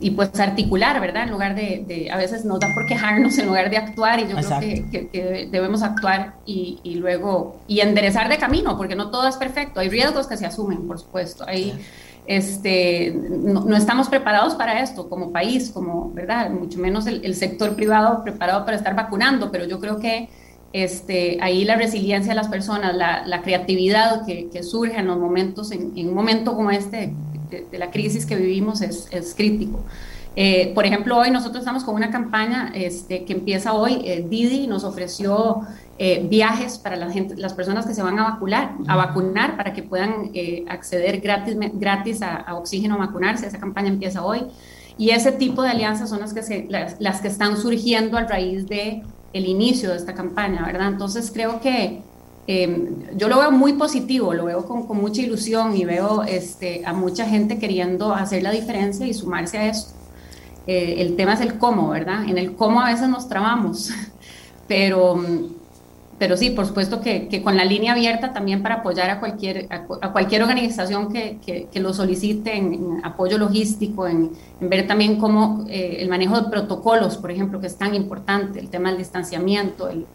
y, pues articular, ¿verdad? En lugar de, a veces nos da por quejarnos en lugar de actuar y yo creo que, que, debemos actuar y, y, luego, y enderezar de camino, porque no todo es perfecto, hay riesgos que se asumen, por supuesto, ahí este, no, estamos preparados para esto como país, como, ¿verdad? Mucho menos el, sector privado preparado para estar vacunando, pero yo creo que este, ahí la resiliencia de las personas, la, creatividad que, surge en los momentos, en, en un momento como este, de, la crisis que vivimos es, es crítico. Eh, por ejemplo, hoy nosotros estamos con una campaña este, que empieza hoy. Eh, Didi nos ofreció eh, viajes para la gente, las personas que se van a vacunar, a vacunar para que puedan acceder gratis, gratis a, oxígeno a vacunarse. Esa campaña empieza hoy. Y ese tipo de alianzas son las que, se, las, las que están surgiendo a raíz de el inicio de esta campaña, ¿verdad? Entonces creo que Em, yo lo veo muy positivo, lo veo con, mucha ilusión y veo este, a mucha gente queriendo hacer la diferencia y sumarse a esto. Eh, el tema es el cómo, ¿verdad? En el cómo a veces nos trabamos, pero, pero sí, por supuesto que, que con la línea abierta también para apoyar a cualquier, a, cualquier organización que, que, lo solicite en, apoyo logístico, en, ver también cómo eh, el manejo de protocolos, por ejemplo, que es tan importante, el tema del distanciamiento, el,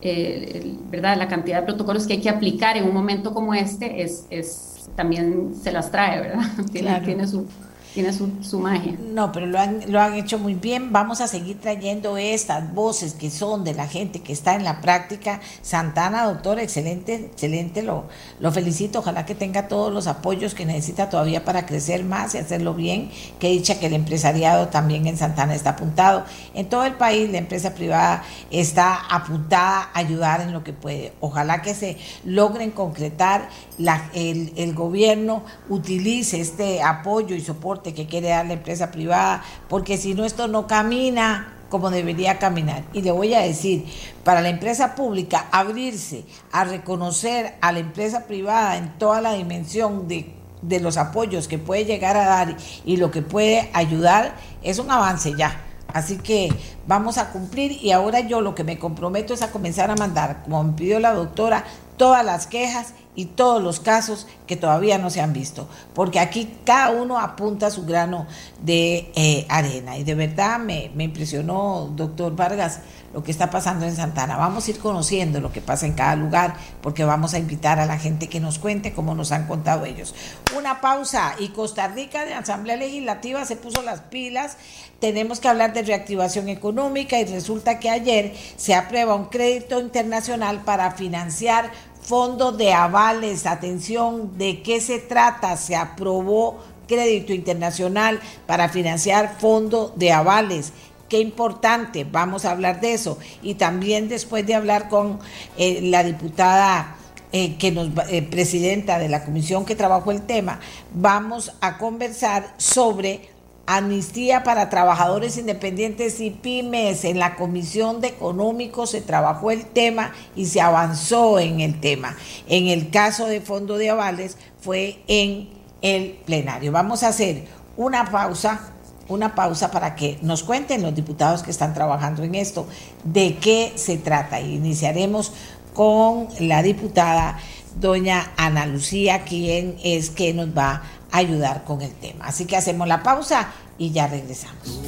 eh, ¿verdad? La cantidad de protocolos que hay que aplicar en un momento como este es, es también se las trae, ¿verdad? Tiene, tiene su, tiene su, su, magia. No, pero lo han, lo han hecho muy bien. Vamos a seguir trayendo estas voces que son de la gente que está en la práctica. Santana, doctor, excelente, excelente, lo, lo felicito. Ojalá que tenga todos los apoyos que necesita todavía para crecer más y hacerlo bien. Que dicha que el empresariado también en Santana está apuntado. En todo el país la empresa privada está apuntada a ayudar en lo que puede. Ojalá que se logren concretar, la, el, el gobierno utilice este apoyo y soporte que quiere dar la empresa privada, porque si no esto no camina como debería caminar. Y le voy a decir, para la empresa pública, abrirse a reconocer a la empresa privada en toda la dimensión de, de los apoyos que puede llegar a dar y lo que puede ayudar, es un avance ya. Así que vamos a cumplir y ahora yo lo que me comprometo es a comenzar a mandar, como me pidió la doctora, todas las quejas y todos los casos que todavía no se han visto, porque aquí cada uno apunta su grano de eh, arena. Y de verdad me, me impresionó, doctor Vargas, lo que está pasando en Santana. Vamos a ir conociendo lo que pasa en cada lugar, porque vamos a invitar a la gente que nos cuente cómo nos han contado ellos. Una pausa y Costa Rica de Asamblea Legislativa se puso las pilas. Tenemos que hablar de reactivación económica y resulta que ayer se aprueba un crédito internacional para financiar fondos de avales. Atención, ¿de qué se trata? Se aprobó crédito internacional para financiar fondos de avales qué importante, vamos a hablar de eso. Y también después de hablar con eh, la diputada eh, que nos eh, presidenta de la comisión que trabajó el tema, vamos a conversar sobre amnistía para trabajadores independientes y pymes. En la Comisión de Económicos se trabajó el tema y se avanzó en el tema. En el caso de Fondo de Avales fue en el plenario. Vamos a hacer una pausa una pausa para que nos cuenten los diputados que están trabajando en esto de qué se trata. Iniciaremos con la diputada doña Ana Lucía, quien es que nos va ayudar con el tema. Así que hacemos la pausa y ya regresamos.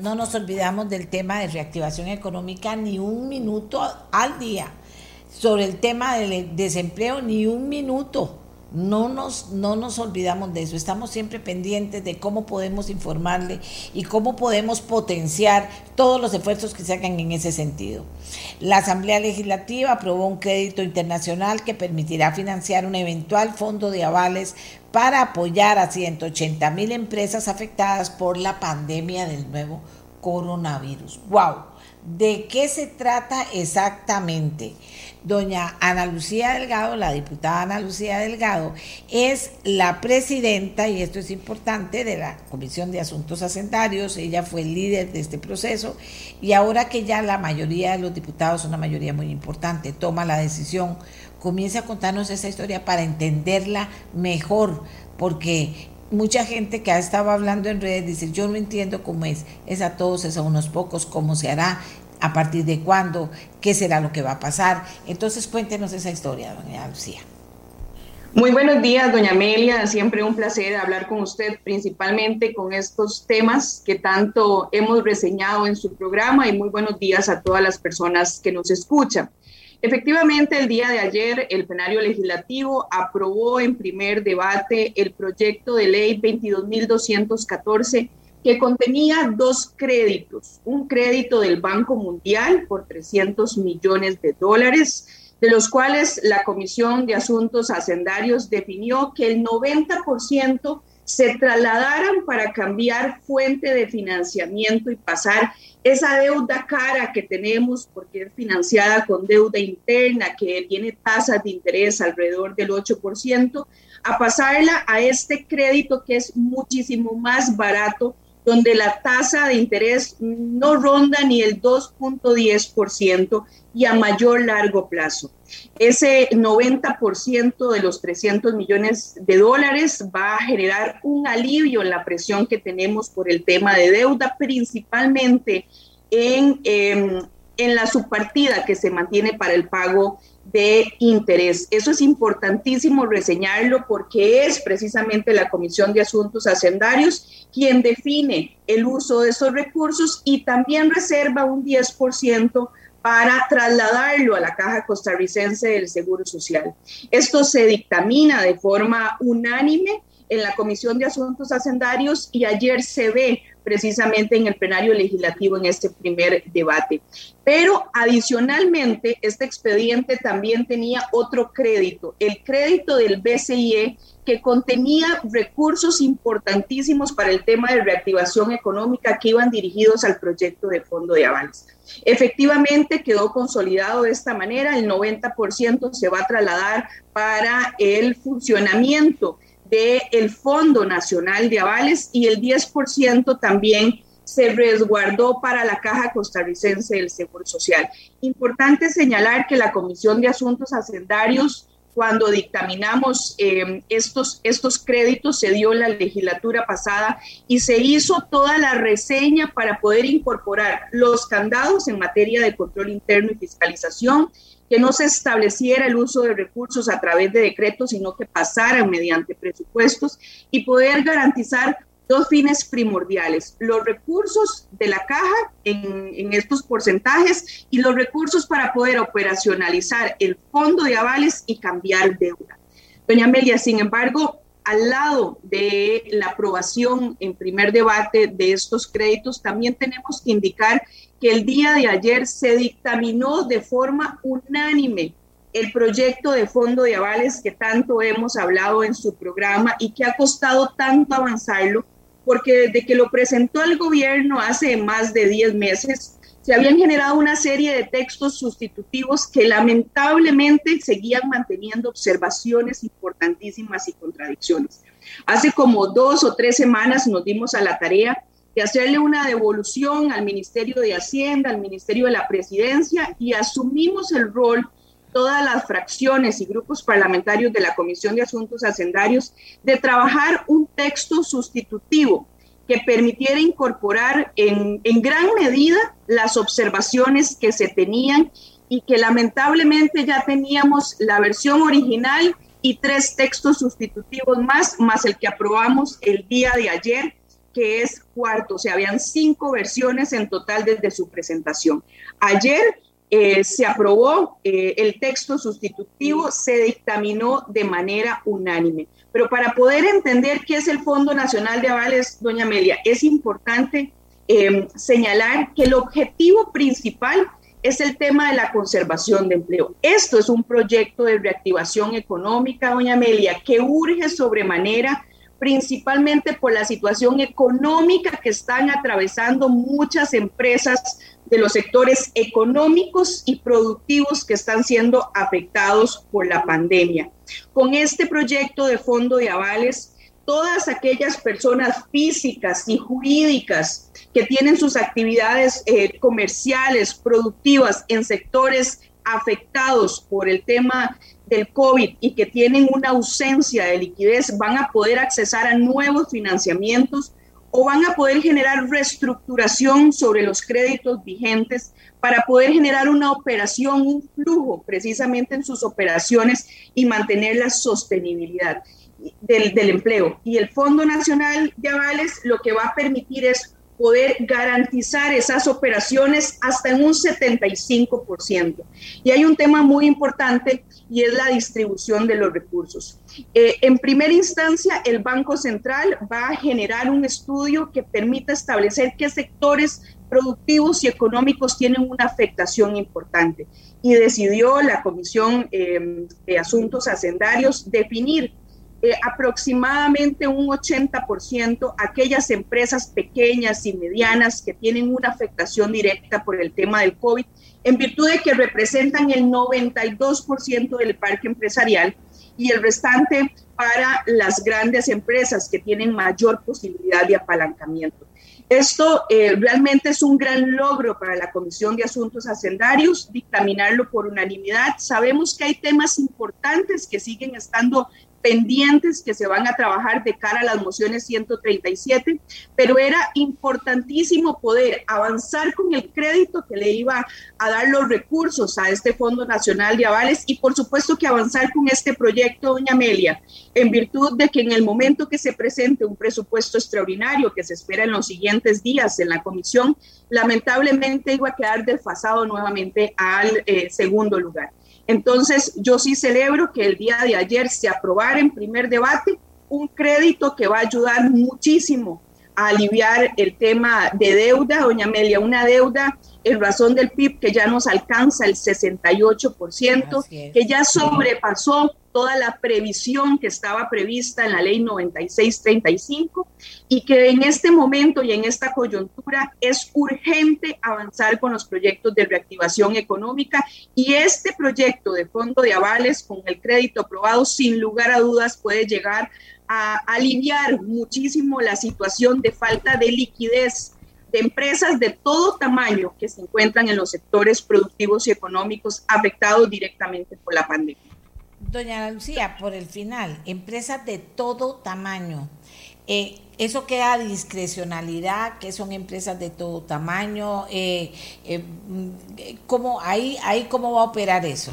No nos olvidamos del tema de reactivación económica ni un minuto al día sobre el tema del desempleo ni un minuto. No nos, no nos olvidamos de eso, estamos siempre pendientes de cómo podemos informarle y cómo podemos potenciar todos los esfuerzos que se hagan en ese sentido. La Asamblea Legislativa aprobó un crédito internacional que permitirá financiar un eventual fondo de avales para apoyar a 180 mil empresas afectadas por la pandemia del nuevo coronavirus. ¡Wow! ¿De qué se trata exactamente? Doña Ana Lucía Delgado, la diputada Ana Lucía Delgado, es la presidenta, y esto es importante, de la Comisión de Asuntos Hacendarios. Ella fue el líder de este proceso y ahora que ya la mayoría de los diputados, una mayoría muy importante, toma la decisión, comienza a contarnos esa historia para entenderla mejor, porque mucha gente que ha estado hablando en redes dice, yo no entiendo cómo es, es a todos, es a unos pocos, cómo se hará, a partir de cuándo, qué será lo que va a pasar. Entonces cuéntenos esa historia, doña Lucía. Muy buenos días, doña Amelia. Siempre un placer hablar con usted, principalmente con estos temas que tanto hemos reseñado en su programa y muy buenos días a todas las personas que nos escuchan. Efectivamente, el día de ayer el plenario legislativo aprobó en primer debate el proyecto de ley 22.214 que contenía dos créditos, un crédito del Banco Mundial por 300 millones de dólares, de los cuales la Comisión de Asuntos Hacendarios definió que el 90% se trasladaran para cambiar fuente de financiamiento y pasar esa deuda cara que tenemos, porque es financiada con deuda interna, que tiene tasas de interés alrededor del 8%, a pasarla a este crédito que es muchísimo más barato donde la tasa de interés no ronda ni el 2.10% y a mayor largo plazo. Ese 90% de los 300 millones de dólares va a generar un alivio en la presión que tenemos por el tema de deuda, principalmente en, em, en la subpartida que se mantiene para el pago de interés. Eso es importantísimo reseñarlo porque es precisamente la Comisión de Asuntos Hacendarios quien define el uso de esos recursos y también reserva un 10% para trasladarlo a la Caja Costarricense del Seguro Social. Esto se dictamina de forma unánime en la Comisión de Asuntos Hacendarios y ayer se ve precisamente en el plenario legislativo en este primer debate. Pero adicionalmente, este expediente también tenía otro crédito, el crédito del BCIE que contenía recursos importantísimos para el tema de reactivación económica que iban dirigidos al proyecto de fondo de avales. Efectivamente quedó consolidado de esta manera, el 90% se va a trasladar para el funcionamiento del Fondo Nacional de Avales y el 10% también se resguardó para la Caja Costarricense del Seguro Social. Importante señalar que la Comisión de Asuntos Hacendarios, cuando dictaminamos eh, estos, estos créditos, se dio la legislatura pasada y se hizo toda la reseña para poder incorporar los candados en materia de control interno y fiscalización que no se estableciera el uso de recursos a través de decretos, sino que pasaran mediante presupuestos y poder garantizar dos fines primordiales, los recursos de la caja en, estos porcentajes y los recursos para poder operacionalizar el fondo de avales y cambiar deuda. Doña Amelia, sin embargo, al lado de la aprobación en primer debate de estos créditos, también tenemos que indicar que el día de ayer se dictaminó de forma unánime el proyecto de fondo de avales que tanto hemos hablado en su programa y que ha costado tanto avanzarlo, porque desde que lo presentó el gobierno hace más de 10 meses, se habían generado una serie de textos sustitutivos que lamentablemente seguían manteniendo observaciones importantísimas y contradicciones. Hace como dos o tres semanas nos dimos a la tarea de hacerle una devolución al Ministerio de Hacienda, al Ministerio de la Presidencia y asumimos el rol todas las fracciones y grupos parlamentarios de la Comisión de Asuntos Hacendarios de trabajar un texto sustitutivo que permitiera incorporar en, en gran medida las observaciones que se tenían y que lamentablemente ya teníamos la versión original y tres textos sustitutivos más, más el que aprobamos el día de ayer, que es cuarto. O sea, habían cinco versiones en total desde su presentación. Ayer eh, se aprobó eh, el texto sustitutivo, se dictaminó de manera unánime. Pero para poder entender qué es el Fondo Nacional de Avales, doña Amelia, es importante em, señalar que el objetivo principal es el tema de la conservación de empleo. Esto es un proyecto de reactivación económica, doña Amelia, que urge sobremanera principalmente por la situación económica que están atravesando muchas empresas de los sectores económicos y productivos que están siendo afectados por la pandemia. Con este proyecto de fondo de avales, todas aquellas personas físicas y jurídicas que tienen sus actividades eh, comerciales, productivas en sectores afectados por el tema del COVID y que tienen una ausencia de liquidez van a poder accesar a nuevos financiamientos o van a poder generar reestructuración sobre los créditos vigentes para poder generar una operación, un flujo precisamente en sus operaciones y mantener la sostenibilidad del, del empleo. Y el Fondo Nacional de Avales lo que va a permitir es poder garantizar esas operaciones hasta en un 75%. Y hay un tema muy importante y es la distribución de los recursos. Eh, en primera instancia, el Banco Central va a generar un estudio que permita establecer qué sectores productivos y económicos tienen una afectación importante. Y decidió la Comisión eh, de Asuntos Hacendarios definir eh, aproximadamente un 80% aquellas empresas pequeñas y medianas que tienen una afectación directa por el tema del COVID, en virtud de que representan el 92% del parque empresarial y el restante para las grandes empresas que tienen mayor posibilidad de apalancamiento. Esto eh, realmente es un gran logro para la Comisión de Asuntos Hacendarios, dictaminarlo por unanimidad. Sabemos que hay temas importantes que siguen estando pendientes que se van a trabajar de cara a las mociones 137, pero era importantísimo poder avanzar con el crédito que le iba a dar los recursos a este Fondo Nacional de Avales y por supuesto que avanzar con este proyecto, doña Amelia, en virtud de que en el momento que se presente un presupuesto extraordinario que se espera en los siguientes días en la comisión, lamentablemente iba a quedar desfasado nuevamente al eh, segundo lugar. Entonces, yo sí celebro que el día de ayer se aprobara en primer debate un crédito que va a ayudar muchísimo a aliviar el tema de deuda, doña Amelia, una deuda en razón del PIB que ya nos alcanza el 68%, que ya sobrepasó toda la previsión que estaba prevista en la ley 9635 y que en este momento y en esta coyuntura es urgente avanzar con los proyectos de reactivación económica y este proyecto de fondo de avales con el crédito aprobado sin lugar a dudas puede llegar aliviar muchísimo la situación de falta de liquidez de empresas de todo tamaño que se encuentran en los sectores productivos y económicos afectados directamente por la pandemia. Doña Lucía, por el final, empresas de todo tamaño. Eh, eso queda discrecionalidad, que son empresas de todo tamaño. Eh, eh, ¿cómo, ahí, ahí, ¿Cómo va a operar eso?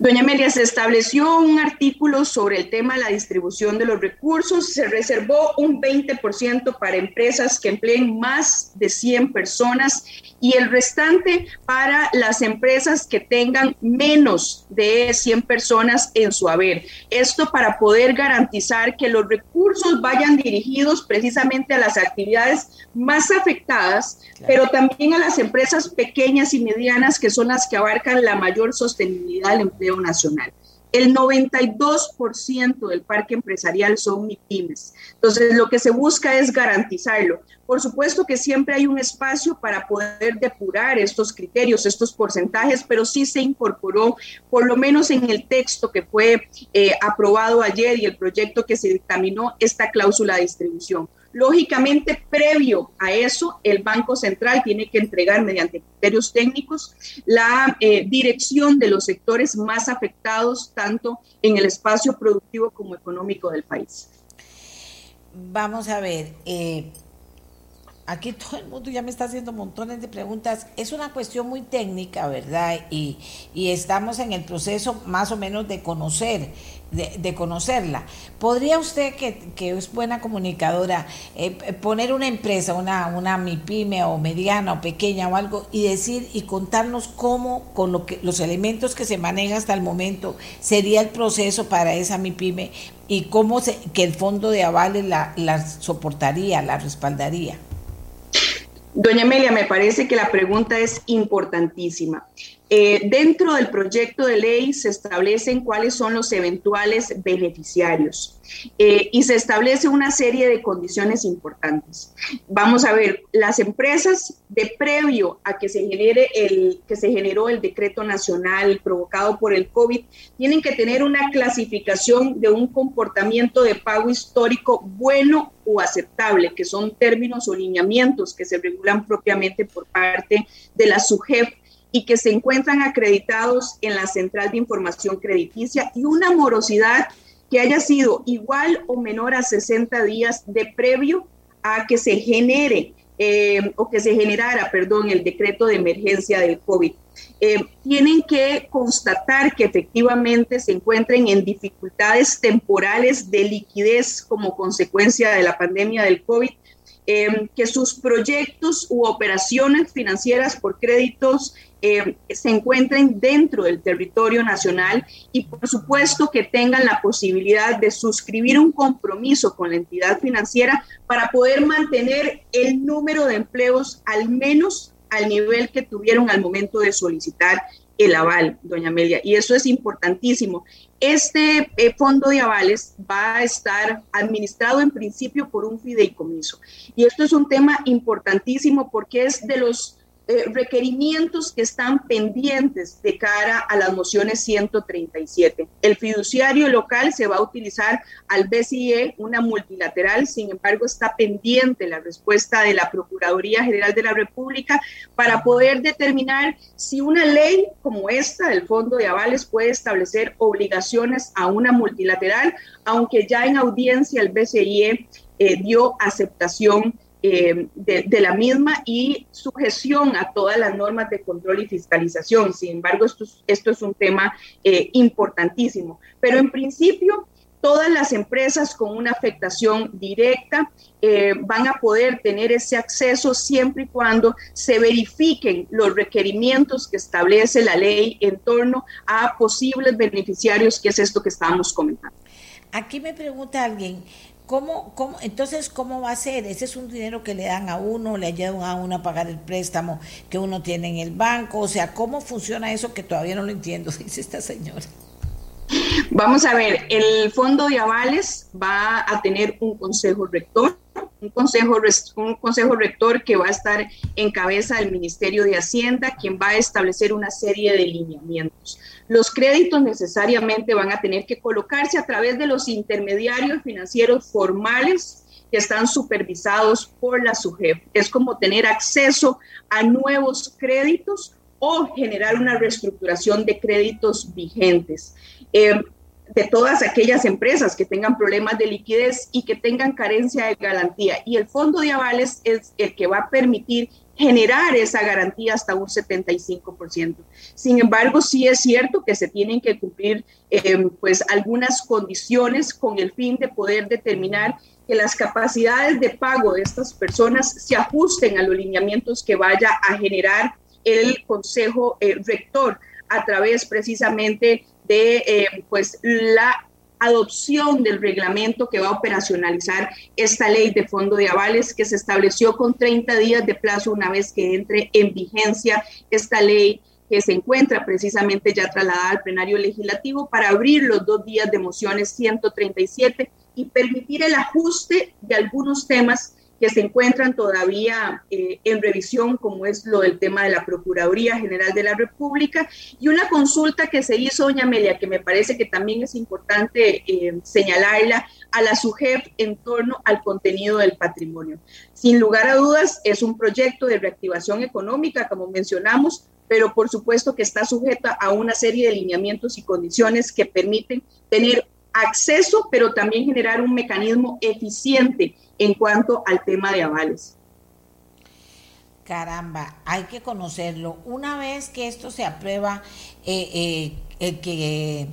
Doña Amelia, se estableció un artículo sobre el tema de la distribución de los recursos. Se reservó un 20% para empresas que empleen más de 100 personas y el restante para las empresas que tengan menos de 100 personas en su haber. Esto para poder garantizar que los recursos vayan dirigidos precisamente a las actividades más afectadas, pero también a las empresas pequeñas y medianas que son las que abarcan la mayor sostenibilidad del empleo nacional. El 92% del parque empresarial son MIPIMES. Entonces, lo que se busca es garantizarlo. Por supuesto que siempre hay un espacio para poder depurar estos criterios, estos porcentajes, pero sí se incorporó, por lo menos en el texto que fue eh, aprobado ayer y el proyecto que se dictaminó, esta cláusula de distribución. Lógicamente, previo a eso, el Banco Central tiene que entregar mediante criterios técnicos la eh, dirección de los sectores más afectados, tanto en el espacio productivo como económico del país. Vamos a ver, eh, aquí todo el mundo ya me está haciendo montones de preguntas. Es una cuestión muy técnica, ¿verdad? Y, y estamos en el proceso más o menos de conocer, de, conocerla. ¿Podría usted, que, que es buena comunicadora, eh, poner una empresa, una, una MIPYME o mediana o pequeña o algo y decir y contarnos cómo, con lo que, los elementos que se manejan hasta el momento, sería el proceso para esa MIPYME y cómo se, que el fondo de avales la, la soportaría, la respaldaría? Doña Amelia, me parece que la pregunta es importantísima. Eh, dentro del proyecto de ley se establecen cuáles son los eventuales beneficiarios eh, y se establece una serie de condiciones importantes. Vamos a ver, las empresas de previo a que se genere el que se generó el decreto nacional provocado por el COVID tienen que tener una clasificación de un comportamiento de pago histórico bueno o aceptable, que son términos o lineamientos que se regulan propiamente por parte de la SUGEF y que se encuentran acreditados en la Central de Información Crediticia y una morosidad que haya sido igual o menor a 60 días de previo a que se genere eh, o que se generara, perdón, el decreto de emergencia del COVID. Eh, tienen que constatar que efectivamente se encuentren en dificultades temporales de liquidez como consecuencia de la pandemia del COVID, eh, que sus proyectos u operaciones financieras por créditos eh, se encuentren dentro del territorio nacional y por supuesto que tengan la posibilidad de suscribir un compromiso con la entidad financiera para poder mantener el número de empleos al menos al nivel que tuvieron al momento de solicitar el aval, doña Amelia, y eso es importantísimo. Este eh, fondo de avales va a estar administrado en principio por un fideicomiso, y esto es un tema importantísimo porque es de los eh, requerimientos que están pendientes de cara a las mociones 137. El fiduciario local se va a utilizar al BCE, una multilateral, sin embargo está pendiente la respuesta de la Procuraduría General de la República para poder determinar si una ley como esta del Fondo de Avales puede establecer obligaciones a una multilateral, aunque ya en audiencia el BCE eh, dio aceptación eh, de, la misma y sujeción a todas las normas de control y fiscalización. Sin embargo, esto, esto es un tema eh, importantísimo. Pero en principio, todas las empresas con una afectación directa eh, van a poder tener ese acceso siempre y cuando se verifiquen los requerimientos que establece la ley en torno a posibles beneficiarios, que es esto que estábamos comentando. Aquí me pregunta alguien, ¿Cómo, cómo, entonces, ¿cómo va a ser? Ese es un dinero que le dan a uno, le ayudan a uno a pagar el préstamo que uno tiene en el banco. O sea, ¿cómo funciona eso que todavía no lo entiendo? Dice esta señora. Vamos a ver, el fondo de avales va a tener un consejo rector, un consejo, rector que va a estar en cabeza del Ministerio de Hacienda, quien va a establecer una serie de lineamientos. Los créditos necesariamente van a tener que colocarse a través de los intermediarios financieros formales que están supervisados por la SUGEF. Es como tener acceso a nuevos créditos o generar una reestructuración de créditos vigentes. Eh, de todas aquellas empresas que tengan problemas de liquidez y que tengan carencia de garantía. Y el fondo de avales es el que va a permitir generar esa garantía hasta un 75%. Sin embargo, sí es cierto que se tienen que cumplir eh, pues algunas condiciones con el fin de poder determinar que las capacidades de pago de estas personas se ajusten a los lineamientos que vaya a generar el Consejo eh, Rector a través precisamente de eh, pues la adopción del reglamento que va a operacionalizar esta ley de fondo de avales que se estableció con 30 días de plazo una vez que entre en vigencia esta ley que se encuentra precisamente ya trasladada al plenario legislativo para abrir los dos días de mociones 137 y permitir el ajuste de algunos temas que se encuentran todavía eh, en revisión, como es lo del tema de la Procuraduría General de la República, y una consulta que se hizo, doña Amelia, que me parece que también es importante eh, señalarla, a la SUGEF en torno al contenido del patrimonio. Sin lugar a dudas, es un proyecto de reactivación económica, como mencionamos, pero por supuesto que está sujeta a una serie de lineamientos y condiciones que permiten tener acceso, pero también generar un mecanismo eficiente en cuanto al tema de avales. Caramba, hay que conocerlo. Una vez que esto se aprueba, eh, eh, que,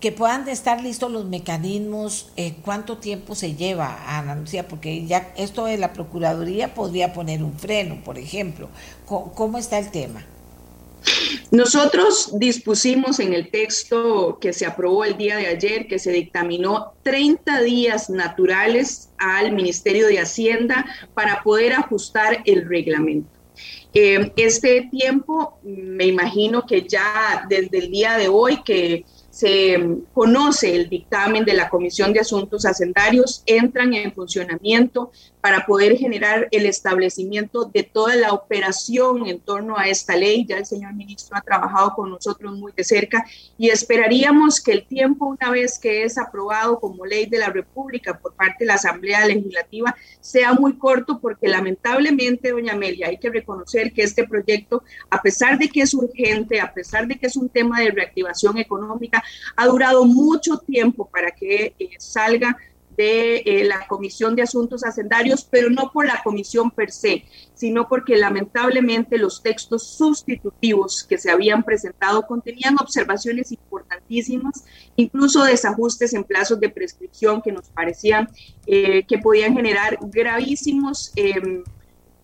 que puedan estar listos los mecanismos, eh, ¿cuánto tiempo se lleva, Ana Lucía? Porque ya esto de la Procuraduría podría poner un freno, por ejemplo. cómo está el tema? Nosotros dispusimos en el texto que se aprobó el día de ayer, que se dictaminó 30 días naturales al Ministerio de Hacienda para poder ajustar el reglamento. Eh, este tiempo, me imagino que ya desde el día de hoy que se conoce el dictamen de la Comisión de Asuntos Hacendarios, entran en funcionamiento para poder generar el establecimiento de toda la operación en torno a esta ley. Ya el señor ministro ha trabajado con nosotros muy de cerca y esperaríamos que el tiempo, una vez que es aprobado como ley de la República por parte de la Asamblea Legislativa, sea muy corto porque lamentablemente, doña Amelia, hay que reconocer que este proyecto, a pesar de que es urgente, a pesar de que es un tema de reactivación económica, ha durado mucho tiempo para que eh, salga de eh, la Comisión de Asuntos Hacendarios, pero no por la comisión per se, sino porque lamentablemente los textos sustitutivos que se habían presentado contenían observaciones importantísimas, incluso desajustes en plazos de prescripción que nos parecían eh, que podían generar gravísimos em,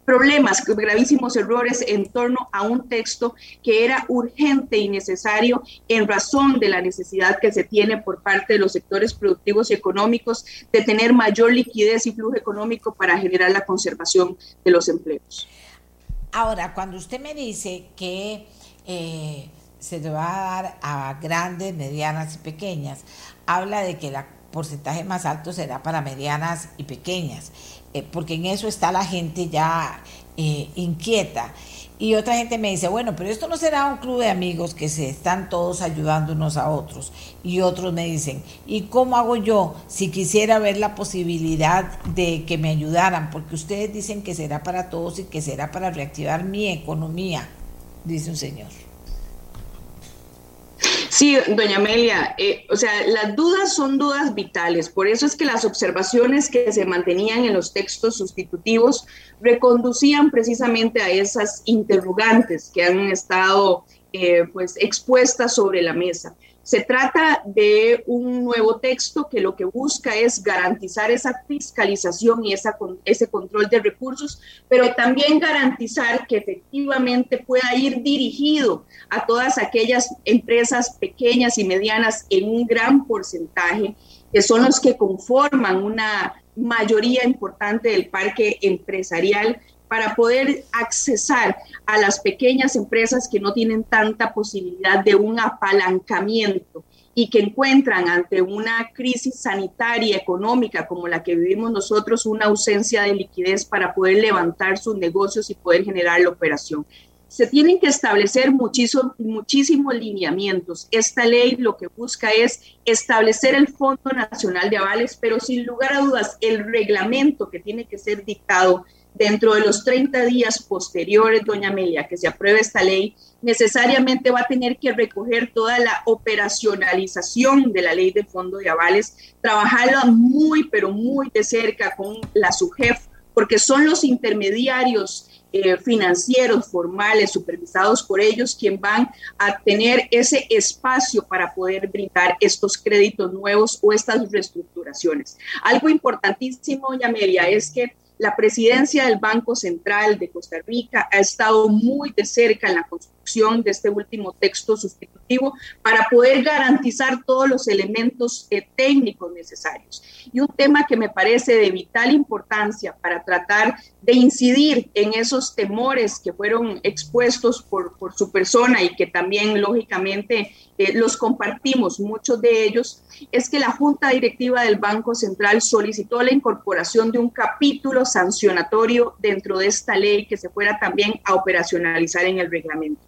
problemas, gravísimos errores en torno a un texto que era urgente y necesario en razón de la necesidad que se tiene por parte de los sectores productivos y económicos de tener mayor liquidez y flujo económico para generar la conservación de los empleos. Ahora, cuando usted me dice que eh, se le va a dar a grandes, medianas y pequeñas, habla de que el porcentaje más alto será para medianas y pequeñas. Eh, porque en eso está la gente ya eh, inquieta. Y otra gente me dice, bueno, pero esto no será un club de amigos que se están todos ayudando unos a otros. Y otros me dicen, ¿y cómo hago yo si quisiera ver la posibilidad de que me ayudaran? Porque ustedes dicen que será para todos y que será para reactivar mi economía, dice un señor. Sí, doña Amelia, eh, o sea, las dudas son dudas vitales, por eso es que las observaciones que se mantenían en los textos sustitutivos reconducían precisamente a esas interrogantes que han estado eh, pues expuestas sobre la mesa. Se trata de un nuevo texto que lo que busca es garantizar esa fiscalización y esa, ese control de recursos, pero también garantizar que efectivamente pueda ir dirigido a todas aquellas empresas pequeñas y medianas en un gran porcentaje, que son los que conforman una mayoría importante del parque empresarial para poder accesar a las pequeñas empresas que no tienen tanta posibilidad de un apalancamiento y que encuentran ante una crisis sanitaria, económica como la que vivimos nosotros, una ausencia de liquidez para poder levantar sus negocios y poder generar la operación. Se tienen que establecer muchísimos muchísimos lineamientos. Esta ley lo que busca es establecer el Fondo Nacional de Avales, pero sin lugar a dudas, el reglamento que tiene que ser dictado dentro de los 30 días posteriores, doña Amelia, que se apruebe esta ley, necesariamente va a tener que recoger toda la operacionalización de la ley de fondo de avales, trabajarla muy, pero muy de cerca con la SUGEF, porque son los intermediarios eh, financieros formales supervisados por ellos quien van a tener ese espacio para poder brindar estos créditos nuevos o estas reestructuraciones. Algo importantísimo, doña Amelia, es que la presidencia del Banco Central de Costa Rica ha estado muy de cerca en la construcción de este último texto sustitutivo para poder garantizar todos los elementos eh, técnicos necesarios. Y un tema que me parece de vital importancia para tratar de incidir en esos temores que fueron expuestos por, por su persona y que también lógicamente eh, los compartimos, muchos de ellos, es que la Junta Directiva del Banco Central solicitó la incorporación de un capítulo sancionatorio dentro de esta ley que se fuera también a operacionalizar en el reglamento.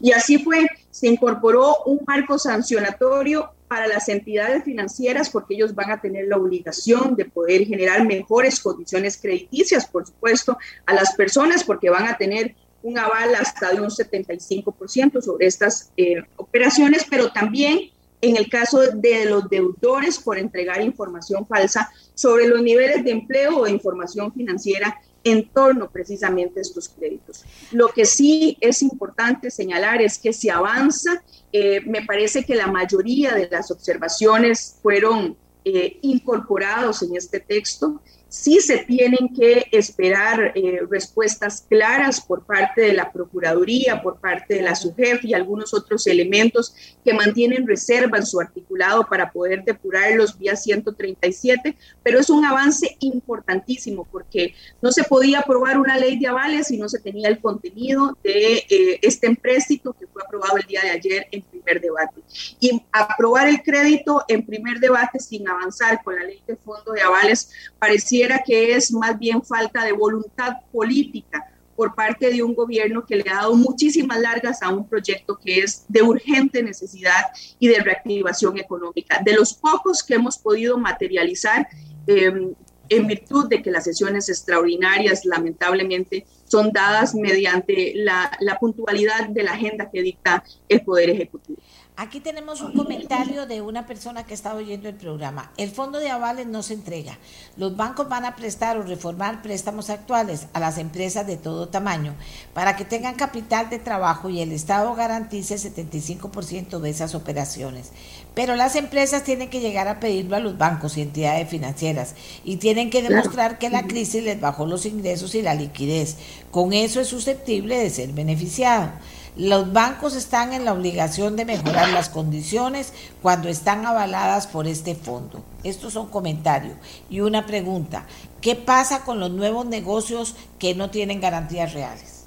Y así fue, se incorporó un marco sancionatorio para las entidades financieras porque ellos van a tener la obligación de poder generar mejores condiciones crediticias, por supuesto, a las personas porque van a tener un aval hasta de un 75% sobre estas eh, operaciones, pero también en el caso de los deudores por entregar información falsa sobre los niveles de empleo o información financiera en torno precisamente a estos créditos. Lo que sí es importante señalar es que si avanza, eh, me parece que la mayoría de las observaciones fueron eh, incorporados en este texto sí se tienen que esperar eh, respuestas claras por parte de la Procuraduría, por parte de la SUGEF y algunos otros elementos que mantienen reserva en su articulado para poder depurar los vías 137, pero es un avance importantísimo porque no se podía aprobar una ley de avales si no se tenía el contenido de eh, este empréstito que fue aprobado el día de ayer en primer debate. Y aprobar el crédito en primer debate sin avanzar con la ley de fondo de avales parecía que es más bien falta de voluntad política por parte de un gobierno que le ha dado muchísimas largas a un proyecto que es de urgente necesidad y de reactivación económica. De los pocos que hemos podido materializar em, en virtud de que las sesiones extraordinarias lamentablemente son dadas mediante la puntualidad de la agenda que dicta el Poder Ejecutivo. Aquí tenemos un comentario de una persona que está oyendo el programa. El fondo de avales no se entrega. Los bancos van a prestar o reformar préstamos actuales a las empresas de todo tamaño para que tengan capital de trabajo y el Estado garantice el 75% de esas operaciones. Pero las empresas tienen que llegar a pedirlo a los bancos y entidades financieras y tienen que demostrar que la crisis les bajó los ingresos y la liquidez. Con eso es susceptible de ser beneficiado. Los bancos están en la obligación de mejorar las condiciones cuando están avaladas por este fondo. Estos son comentarios. Y una pregunta, ¿qué pasa con los nuevos negocios que no tienen garantías reales?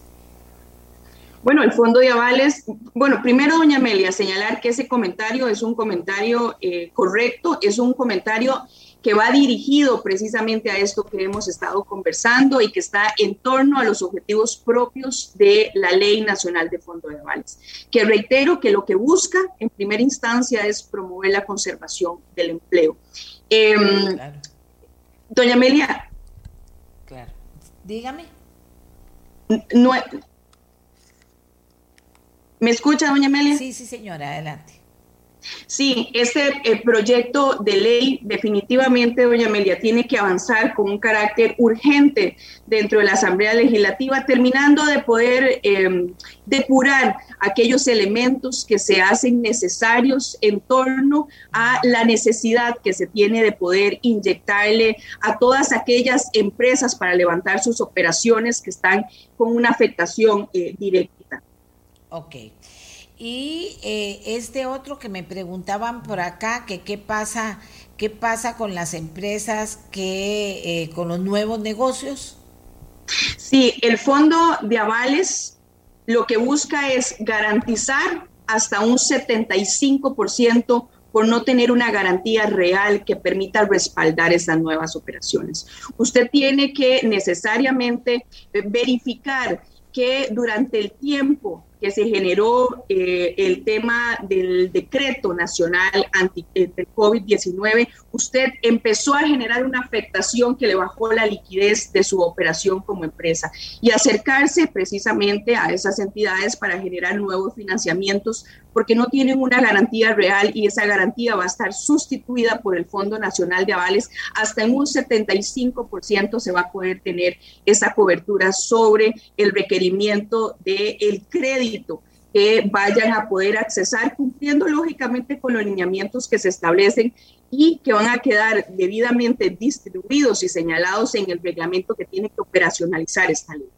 Bueno, el fondo de avales, bueno, primero, doña Amelia, señalar que ese comentario es un comentario eh, correcto, es un comentario que va dirigido precisamente a esto que hemos estado conversando y que está en torno a los objetivos propios de la Ley Nacional de Fondo de Avales, que reitero que lo que busca en primera instancia es promover la conservación del empleo. Em, doña Amelia. Claro. Dígame. ¿Me escucha, doña Amelia? Sí, sí, señora, adelante. Sí, este proyecto de ley definitivamente, doña Amelia, tiene que avanzar con un carácter urgente dentro de la Asamblea Legislativa, terminando de poder em, depurar aquellos elementos que se hacen necesarios en torno a la necesidad que se tiene de poder inyectarle a todas aquellas empresas para levantar sus operaciones que están con una afectación eh, directa. Ok. Y eh, este otro que me preguntaban por acá, que qué pasa, qué pasa con las empresas que eh, con los nuevos negocios. Sí, el fondo de avales lo que busca es garantizar hasta un 75% por no tener una garantía real que permita respaldar esas nuevas operaciones. Usted tiene que necesariamente verificar que durante el tiempo que se generó eh, el tema del decreto nacional anti eh, COVID-19, usted empezó a generar una afectación que le bajó la liquidez de su operación como empresa y acercarse precisamente a esas entidades para generar nuevos financiamientos porque no tienen una garantía real y esa garantía va a estar sustituida por el Fondo Nacional de Avales. Hasta en un 75% se va a poder tener esa cobertura sobre el requerimiento del crédito que vayan a poder accesar cumpliendo lógicamente con los lineamientos que se establecen y que van a quedar debidamente distribuidos y señalados en el reglamento que tiene que operacionalizar esta ley.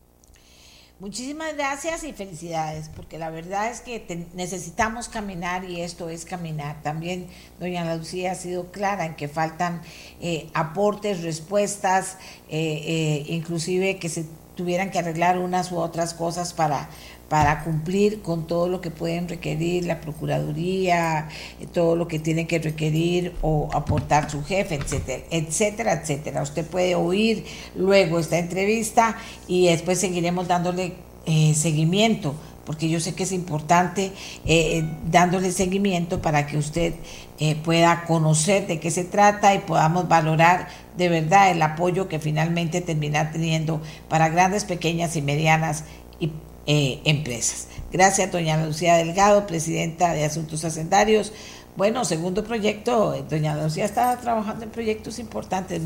Muchísimas gracias y felicidades, porque la verdad es que necesitamos caminar y esto es caminar. También doña Lucía ha sido clara en que faltan eh, aportes, respuestas, eh, eh, inclusive que se tuvieran que arreglar unas u otras cosas para, para cumplir con todo lo que pueden requerir la Procuraduría, todo lo que tiene que requerir o aportar su jefe, etcétera, etcétera, etcétera. Usted puede oír luego esta entrevista y después seguiremos dándole eh, seguimiento, porque yo sé que es importante eh, dándole seguimiento para que usted eh, pueda conocer de qué se trata y podamos valorar de verdad el apoyo que finalmente termina teniendo para grandes, pequeñas y medianas eh, empresas. Gracias, doña Lucía Delgado, presidenta de Asuntos Hacendarios. Bueno, segundo proyecto, eh, doña Lucía está trabajando en proyectos importantes.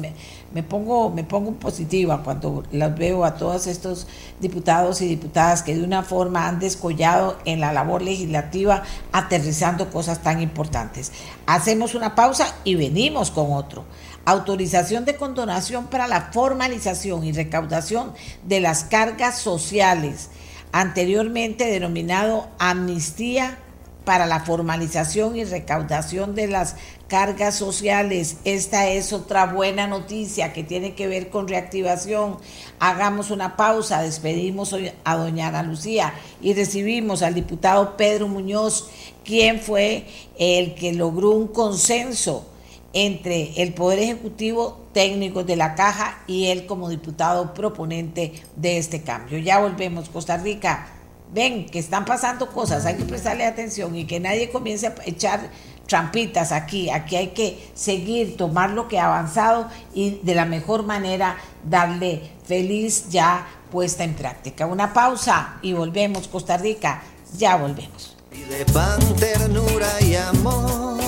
Me, pongo, me pongo positiva cuando las veo a todos estos diputados y diputadas que de una forma han descollado en la labor legislativa, aterrizando cosas tan importantes. Hacemos una pausa y venimos con otro autorización de condonación para la formalización y recaudación de las cargas sociales anteriormente denominado Amnistía para la formalización y recaudación de las cargas sociales. Esta es otra buena noticia que tiene que ver con reactivación. Hagamos una pausa, despedimos a doña Ana Lucía y recibimos al diputado Pedro Muñoz, quien fue el que logró un consenso entre el Poder Ejecutivo, técnicos de la Caja y él como diputado proponente de este cambio. Ya volvemos, Costa Rica. Ven que están pasando cosas, hay que prestarle atención y que nadie comience a echar trampitas aquí. Aquí hay que seguir, tomar lo que ha avanzado y de la mejor manera darle feliz ya puesta en práctica. Una pausa y volvemos, Costa Rica. Ya volvemos. de pan, ternura y amor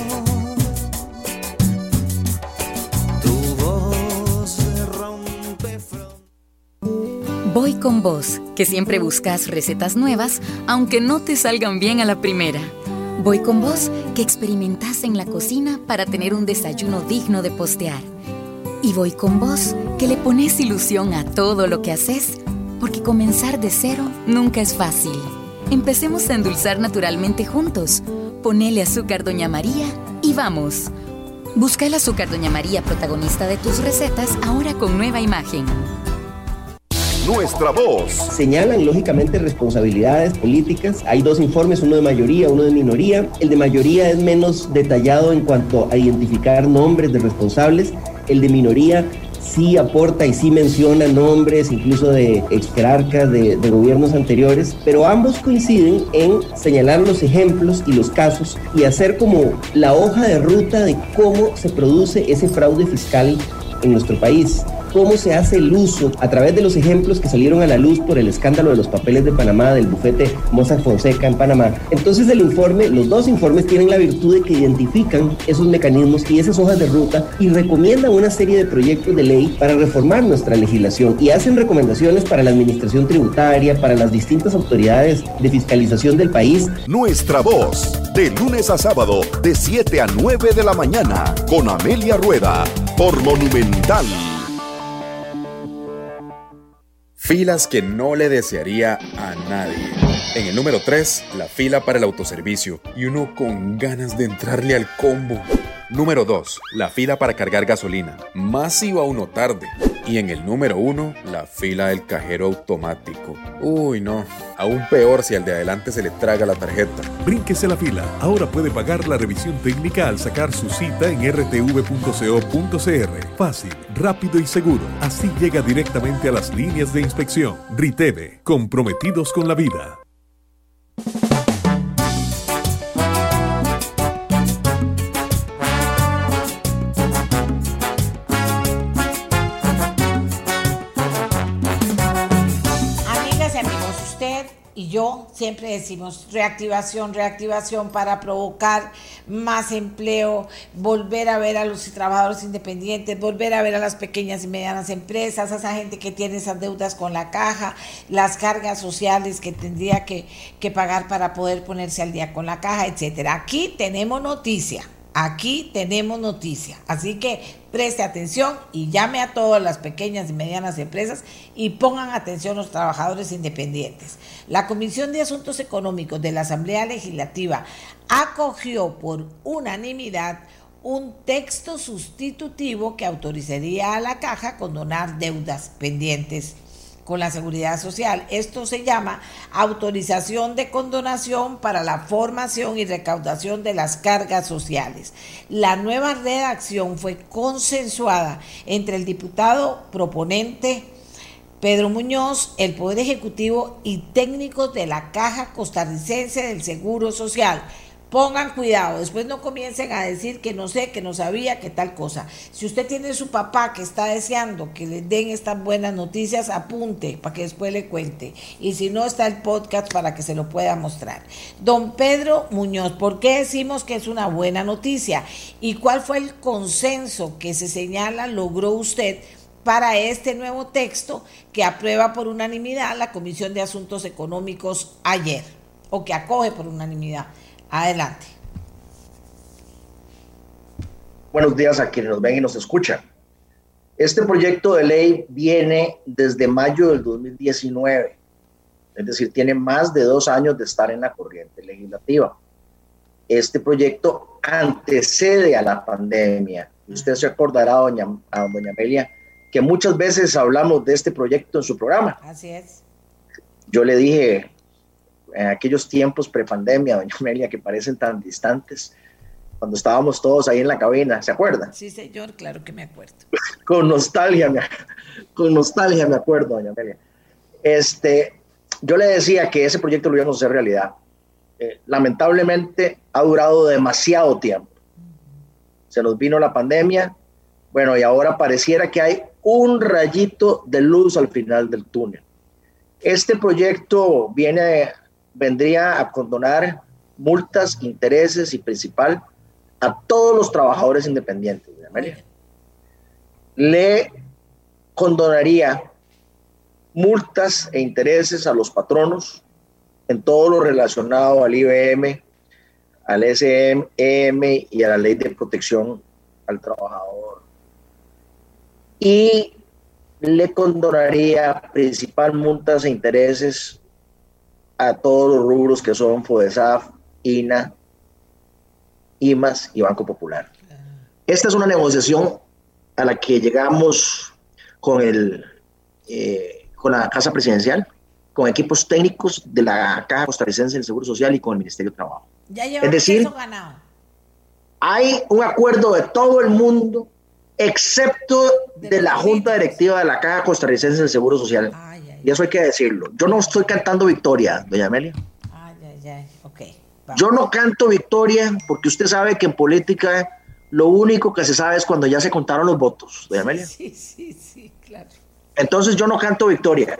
Voy con vos, que siempre buscas recetas nuevas, aunque no te salgan bien a la primera. Voy con vos, que experimentas en la cocina para tener un desayuno digno de postear. Y voy con vos, que le pones ilusión a todo lo que haces, porque comenzar de cero nunca es fácil. Empecemos a endulzar naturalmente juntos. Ponele azúcar Doña María y vamos. Busca el azúcar Doña María protagonista de tus recetas ahora con nueva imagen nuestra voz. Señalan lógicamente responsabilidades políticas. Hay dos informes, uno de mayoría, uno de minoría. El de mayoría es menos detallado en cuanto a identificar nombres de responsables El de minoría sí aporta y sí menciona nombres incluso de excarcas de, de gobiernos anteriores, pero ambos coinciden en señalar los ejemplos y los casos y hacer como la hoja de ruta de cómo se produce ese fraude fiscal en nuestro país cómo se hace el uso a través de los ejemplos que salieron a la luz por el escándalo de los papeles de Panamá, del bufete Mossack Fonseca en Panamá. Entonces el informe, los dos informes tienen la virtud de que identifican esos mecanismos y esas hojas de ruta y recomiendan una serie de proyectos de ley para reformar nuestra legislación y hacen recomendaciones para la administración tributaria, para las distintas autoridades de fiscalización del país. Nuestra voz, de lunes a sábado, de 7 a 9 de la mañana, con Amelia Rueda, por Monumental. Filas que no le desearía a nadie. En el número 3, la fila para el autoservicio. Y uno con ganas de entrarle al combo. Número 2, la fila para cargar gasolina. Más iba uno tarde. Y en el número 1, la fila del cajero automático. Uy, no. Aún peor si al de adelante se le traga la tarjeta. Brínquese la fila. Ahora puede pagar la revisión técnica al sacar su cita en rtv.co.cr. Fácil, rápido y seguro. Así llega directamente a las líneas de inspección. Riteve, comprometidos con la vida. Siempre decimos reactivación, reactivación para provocar más empleo, volver a ver a los trabajadores independientes, volver a ver a las pequeñas y medianas empresas, a esa gente que tiene esas deudas con la caja, las cargas sociales que tendría que, que pagar para poder ponerse al día con la caja, etcétera. Aquí tenemos noticia. Aquí tenemos noticia. Así que preste atención y llame a todas las pequeñas y medianas empresas y pongan atención los trabajadores independientes. La Comisión de Asuntos Económicos de la Asamblea Legislativa acogió por unanimidad un texto sustitutivo que autorizaría a la caja condonar deudas pendientes con la seguridad social. Esto se llama autorización de condonación para la formación y recaudación de las cargas sociales. La nueva redacción fue consensuada entre el diputado proponente Pedro Muñoz, el Poder Ejecutivo y técnicos de la Caja Costarricense del Seguro Social Pongan cuidado, después no comiencen a decir que no sé, que no sabía, que tal cosa. Si usted tiene su papá que está deseando que le den estas buenas noticias, apunte para que después le cuente. Y si no, está el podcast para que se lo pueda mostrar. Don Pedro Muñoz, ¿por qué decimos que es una buena noticia? ¿Y cuál fue el consenso que se señala logró usted? para este nuevo texto que aprueba por unanimidad la Comisión de Asuntos Económicos ayer, o que acoge por unanimidad. Adelante. Buenos días a quienes nos ven y nos escuchan. Este proyecto de ley viene desde mayo del 2019, es decir, tiene más de dos años de estar en la corriente legislativa. Este proyecto antecede a la pandemia. Usted se acordará, doña, a doña Amelia, que muchas veces hablamos de este proyecto en su programa. Así es. Yo le dije en aquellos tiempos prepandemia, doña Amelia, que parecen tan distantes, cuando estábamos todos ahí en la cabina, ¿se acuerda? Sí, señor, claro que me acuerdo. con nostalgia, me, con nostalgia me acuerdo, doña Amelia. Este, yo le decía que ese proyecto lo íbamos a hacer realidad. Eh, lamentablemente ha durado demasiado tiempo. Se nos vino la pandemia, bueno, y ahora pareciera que hay un rayito de luz al final del túnel. Este proyecto viene vendría a condonar multas, intereses y principal a todos los trabajadores independientes de América. Le condonaría multas e intereses a los patronos en todo lo relacionado al IBM, al SEM y a la ley de protección al trabajador. Y le condonaría principal multas e intereses a todos los rubros que son FODESAF, INA, IMAS y Banco Popular. Esta es una negociación a la que llegamos con, el, eh, con la Casa Presidencial, con equipos técnicos de la Caja Costarricense del Seguro Social y con el Ministerio de Trabajo. Ya es decir, ganado. hay un acuerdo de todo el mundo excepto de, la Junta Directiva de la Caja Costarricense del Seguro Social. Y eso hay que decirlo. Yo no estoy cantando victoria, doña Amelia. Yo no canto victoria porque usted sabe que en política lo único que se sabe es cuando ya se contaron los votos, doña Amelia. Sí, sí, sí, claro. Entonces yo no canto victoria.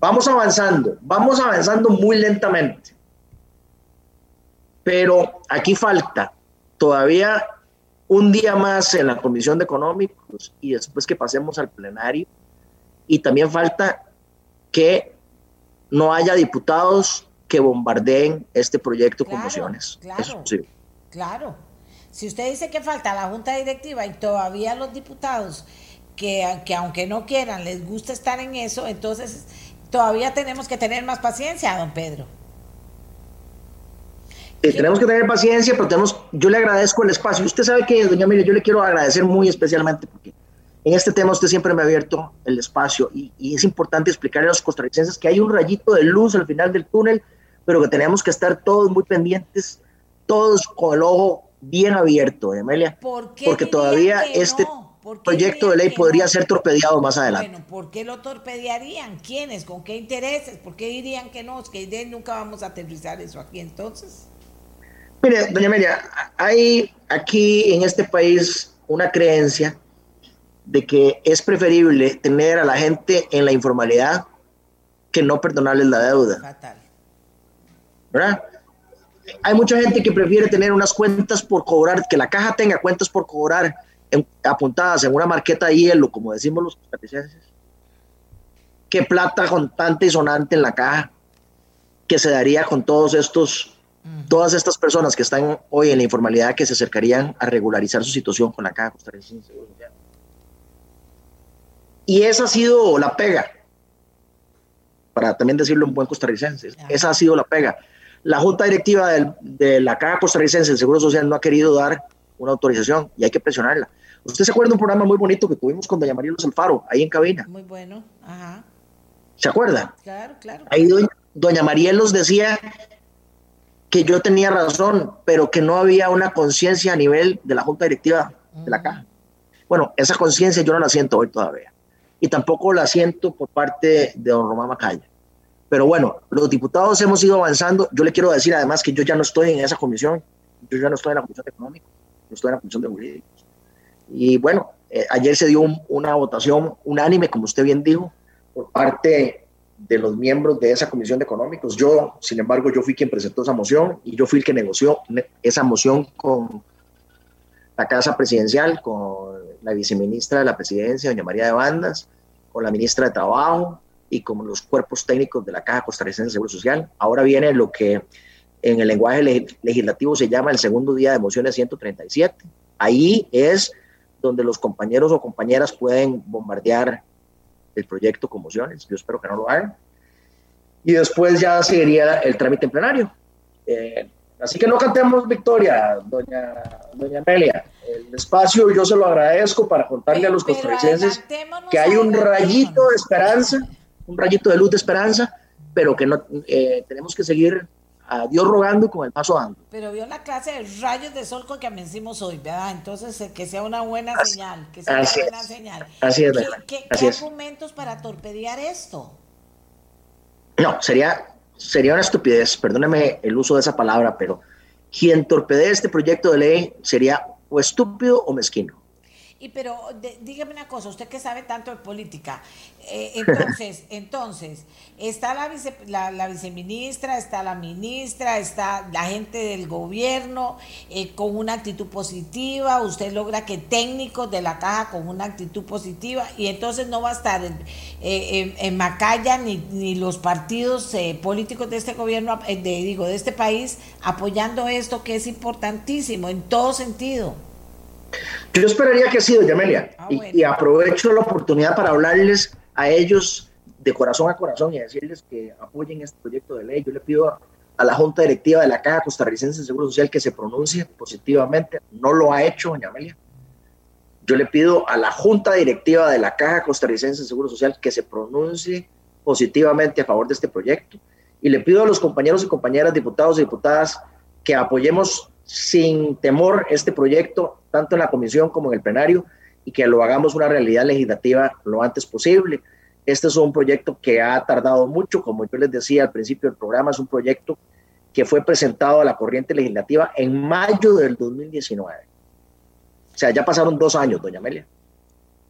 Vamos avanzando, vamos avanzando muy lentamente. Pero aquí falta todavía un día más en la Comisión de Económicos y después que pasemos al plenario. Y también falta que no haya diputados que bombardeen este proyecto con mociones. Claro, claro. Si usted dice que falta la Junta Directiva y todavía los diputados que, que aunque no quieran les gusta estar en eso, entonces todavía tenemos que tener más paciencia, don Pedro. Tenemos que tener paciencia, pero tenemos, yo le agradezco el espacio. Usted sabe que, doña Miriam, yo le quiero agradecer muy especialmente porque en este tema usted siempre me ha abierto el espacio y, es importante explicarle a los costarricenses que hay un rayito de luz al final del túnel, pero que tenemos que estar todos muy pendientes, todos con el ojo bien abierto, doña Amelia, porque todavía este proyecto de ley podría ser torpedeado más adelante. Bueno, ¿por qué lo torpedearían? ¿Quiénes? ¿Con qué intereses? ¿Por qué dirían que no? Que nunca vamos a aterrizar eso aquí entonces. Mire, doña Amelia, hay aquí en este país una creencia de que es preferible tener a la gente en la informalidad que no perdonarles la deuda. Fatal. ¿Verdad? Hay mucha gente que prefiere tener unas cuentas por cobrar, que la caja tenga cuentas por cobrar apuntadas en una marqueta de hielo, como decimos los costarricenses, que plata contante y sonante en la caja que se daría con todos estos todas estas personas que están hoy en la informalidad que se acercarían a regularizar su situación con la Caja Costarricense Y esa ha sido la pega, para también decirlo en buen costarricense, esa ha sido la pega. La Junta Directiva de la Caja Costarricense del Seguro Social no ha querido dar una autorización y hay que presionarla. ¿Usted se acuerda de un programa muy bonito que tuvimos con doña María Luz Alfaro, ahí en cabina? Muy bueno, ajá. ¿Se acuerda? Claro, claro. Ahí doña, doña María los decía que yo tenía razón, pero que no había una conciencia a nivel de la Junta Directiva de la Caja. Bueno, esa conciencia yo no la siento hoy todavía. Y tampoco la siento por parte de don Román Macaya. Pero bueno, los diputados hemos ido avanzando. Yo le quiero decir además que yo ya no estoy en esa comisión. Yo ya no estoy en la comisión de económico. Yo estoy en la comisión de jurídicos. Y bueno, eh, ayer se dio una votación unánime, como usted bien dijo, por parte de los miembros de esa comisión de económicos. Yo, sin embargo, yo fui quien presentó esa moción y yo fui el que negoció esa moción con la Casa Presidencial, con la viceministra de la Presidencia, doña María de Bandas, con la ministra de Trabajo y con los cuerpos técnicos de la Caja Costarricense de Seguro Social. Ahora viene lo que en el lenguaje legislativo se llama el segundo día de mociones 137. Ahí es donde los compañeros o compañeras pueden bombardear el proyecto con mociones. Yo espero que no lo hagan. Y después ya seguiría el trámite en plenario. Eh, así que no cantemos victoria, doña, doña Amelia. El espacio yo se lo agradezco para contarle a los costarricenses que hay un rayito de esperanza, un rayito de luz de esperanza, pero que no eh, tenemos que seguir a Dios rogando y con el paso dando. Pero vio la clase de rayos de sol con que amanecimos hoy, ¿verdad? Entonces, eh, que sea una buena señal, que sea una buena señal. Así es, ¿Qué, qué, argumentos para torpedear esto? No, sería, sería una estupidez, perdóneme el uso de esa palabra, pero quien torpedee este proyecto de ley sería o estúpido o mezquino. Y pero dígame una cosa, usted que sabe tanto de política, eh, entonces, entonces, está la, vice, la, viceministra, está la ministra, está la gente del gobierno eh, con una actitud positiva, usted logra que técnicos de la caja con una actitud positiva y entonces no va a estar en, eh, en, Macaya ni, ni, los partidos políticos de este gobierno, de, digo, de este país apoyando esto que es importantísimo en todo sentido. Yo esperaría que sí, doña Amelia, ah, y, aprovecho la oportunidad para hablarles a ellos de corazón a corazón y decirles que apoyen este proyecto de ley. Yo le pido a, la Junta Directiva de la Caja Costarricense de Seguro Social que se pronuncie positivamente. No lo ha hecho, doña Amelia. Yo le pido a la Junta Directiva de la Caja Costarricense de Seguro Social que se pronuncie positivamente a favor de este proyecto. Y le pido a los compañeros y compañeras, diputados y diputadas, que apoyemos sin temor este proyecto, tanto en la comisión como en el plenario, y que lo hagamos una realidad legislativa lo antes posible. Este es un proyecto que ha tardado mucho, como yo les decía al principio del programa, es un proyecto que fue presentado a la corriente legislativa en mayo del 2019. O sea, ya pasaron dos años, doña Amelia.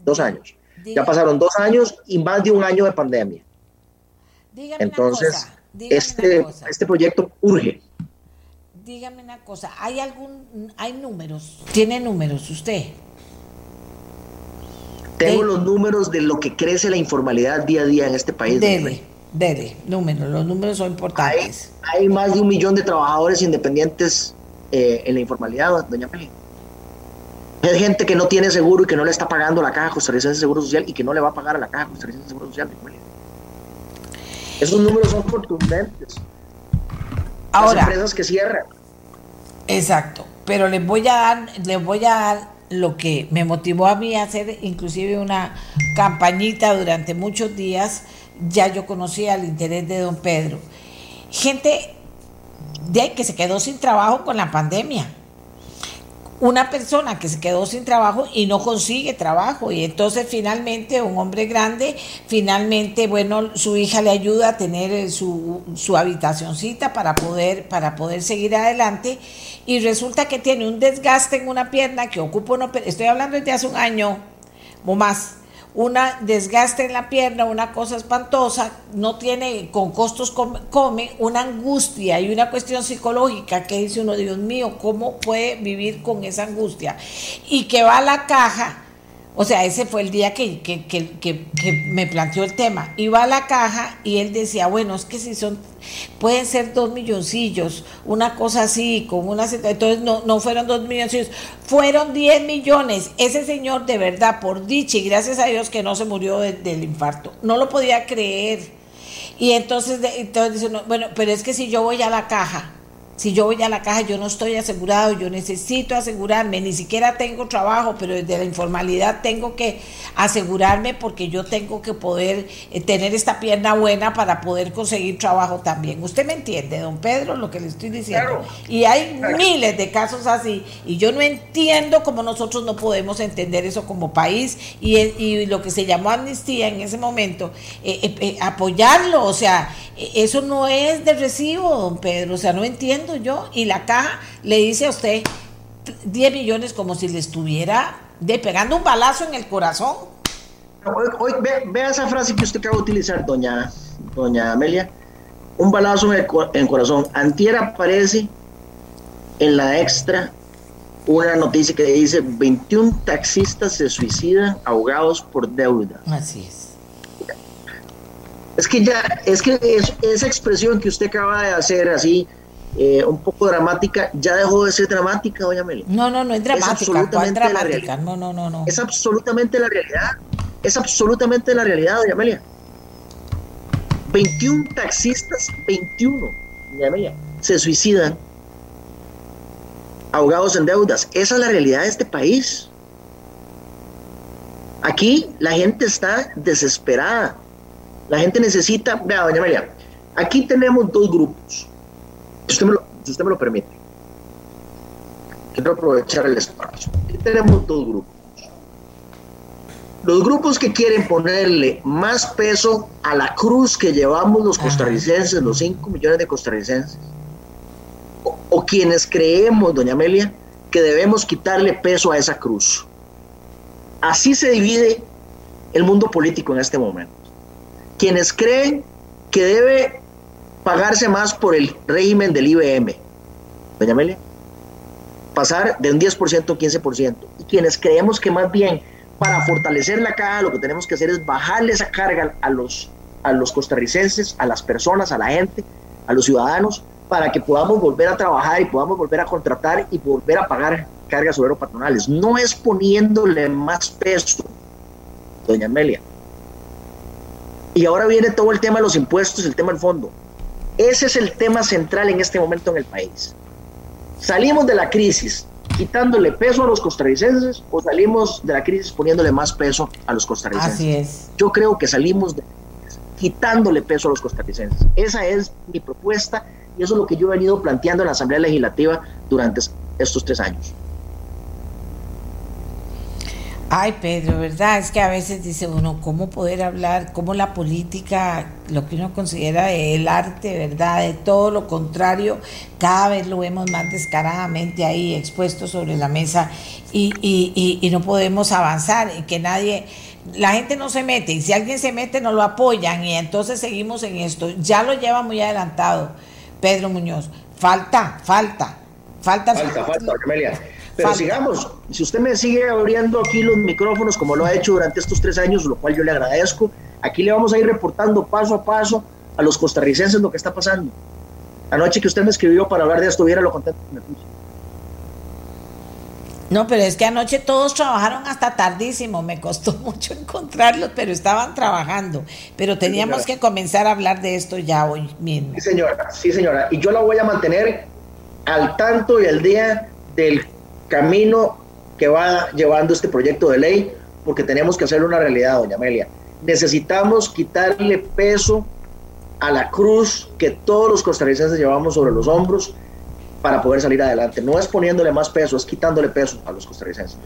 Dos años. Ya pasaron dos años y más de un año de pandemia. Entonces, este, este proyecto urge. Dígame una cosa, ¿hay algún, hay números? ¿Tiene números usted? Tengo los números de lo que crece la informalidad día a día en este país. Dele, dele, números, los números son importantes. Hay, más de un millón de trabajadores independientes eh, en la informalidad, doña Peli. Es gente que no tiene seguro y que no le está pagando la caja costarricense de seguro social y que no le va a pagar a la caja costarricense de seguro social. Esos números son contundentes. Ahora, Las empresas que cierran. Exacto, pero les voy a dar, les voy a dar lo que me motivó a mí a hacer inclusive una campañita durante muchos días, ya yo conocía el interés de don Pedro. Gente de que se quedó sin trabajo con la pandemia. Una persona que se quedó sin trabajo y no consigue trabajo. Y entonces finalmente un hombre grande, finalmente, bueno, su hija le ayuda a tener su, su habitacioncita para poder, para poder seguir adelante. Y resulta que tiene un desgaste en una pierna que ocupa una, estoy hablando desde hace un año o más, una desgaste en la pierna, una cosa espantosa, no tiene, con costos come, una angustia y una cuestión psicológica que dice uno, Dios mío, ¿cómo puede vivir con esa angustia? Y que va a la caja o sea, ese fue el día que, que, que, que, me planteó el tema. Iba a la caja y él decía, bueno, es que si son, pueden ser dos milloncillos, una cosa así, con una... Entonces no, no fueron dos milloncillos, fueron diez millones. Ese señor de verdad, por dicha y gracias a Dios que no se murió del infarto, no lo podía creer. Y entonces, entonces dice, bueno, pero es que si yo voy a la caja si yo voy a la caja, yo no estoy asegurado, yo necesito asegurarme, ni siquiera tengo trabajo, pero desde la informalidad tengo que asegurarme porque yo tengo que poder eh, tener esta pierna buena para poder conseguir trabajo también. Usted me entiende, don Pedro, lo que le estoy diciendo. y hay miles de casos así, y yo no entiendo cómo nosotros no podemos entender eso como país y, y lo que se llamó amnistía en ese momento, eh, eh, apoyarlo, o sea, eso no es de recibo, don Pedro, o sea, no entiendo yo. Y la caja le dice a usted 10 millones como si le estuviera de pegando un balazo en el corazón. Hoy, vea esa frase que usted acaba de utilizar, doña, doña Amelia. Un balazo en el, corazón. Antier aparece en la extra una noticia que dice 21 taxistas se suicidan ahogados por deuda. Así es. Es que ya, es que esa expresión que usted acaba de hacer así, eh, un poco dramática, ya dejó de ser dramática, doña Meli. No, no, no es dramática. Es absolutamente dramática? No, no, no, no. Es absolutamente la realidad. Es absolutamente la realidad, doña Amelia. 21 taxistas, 21, doña Amelia, se suicidan ahogados en deudas. Esa es la realidad de este país. Aquí la gente está desesperada. La gente necesita, vea, doña Amelia, aquí tenemos dos grupos, si usted me lo, si usted me lo permite. Quiero aprovechar el espacio. Aquí tenemos dos grupos. Los grupos que quieren ponerle más peso a la cruz que llevamos los costarricenses, los 5 millones de costarricenses, o, o quienes creemos, doña Amelia, que debemos quitarle peso a esa cruz. Así se divide el mundo político en este momento quienes creen que debe pagarse más por el régimen del IBM. Doña Amelia, pasar de un 10% a un 15%. Y quienes creemos que más bien para fortalecer la caja lo que tenemos que hacer es bajarle esa carga a los, a los costarricenses, a las personas, a la gente, a los ciudadanos, para que podamos volver a trabajar y podamos volver a contratar y volver a pagar cargas obrero patronales. No es poniéndole más peso, doña Amelia, y ahora viene todo el tema de los impuestos, el tema del fondo. Ese es el tema central en este momento en el país. ¿Salimos de la crisis quitándole peso a los costarricenses o salimos de la crisis poniéndole más peso a los costarricenses? Así es. Yo creo que salimos de, quitándole peso a los costarricenses. Esa es mi propuesta y eso es lo que yo he venido planteando en la Asamblea Legislativa durante estos tres años. Ay, Pedro, ¿verdad? Es que a veces dice uno, ¿cómo poder hablar? ¿Cómo la política, lo que uno considera el arte, ¿verdad? De todo lo contrario, cada vez lo vemos más descaradamente ahí expuesto sobre la mesa y, y, y, no podemos avanzar y que nadie, la gente no se mete y si alguien se mete no lo apoyan y entonces seguimos en esto. Ya lo lleva muy adelantado Pedro Muñoz. Falta, falta, falta. Falta, falta, Amelia. Pero sigamos, si usted me sigue abriendo aquí los micrófonos como lo ha hecho durante estos tres años, lo cual yo le agradezco, aquí le vamos a ir reportando paso a paso a los costarricenses lo que está pasando. Anoche que usted me escribió para hablar de esto, viera lo contento que me puse. No, pero es que anoche todos trabajaron hasta tardísimo, me costó mucho encontrarlos, pero estaban trabajando. Pero teníamos que comenzar a hablar de esto ya hoy mismo. Sí, señora, sí, señora. Y yo la voy a mantener al tanto y al día del camino que va llevando este proyecto de ley, porque tenemos que hacerlo una realidad, doña Amelia. Necesitamos quitarle peso a la cruz que todos los costarricenses llevamos sobre los hombros para poder salir adelante. No es poniéndole más peso, es quitándole peso a los costarricenses.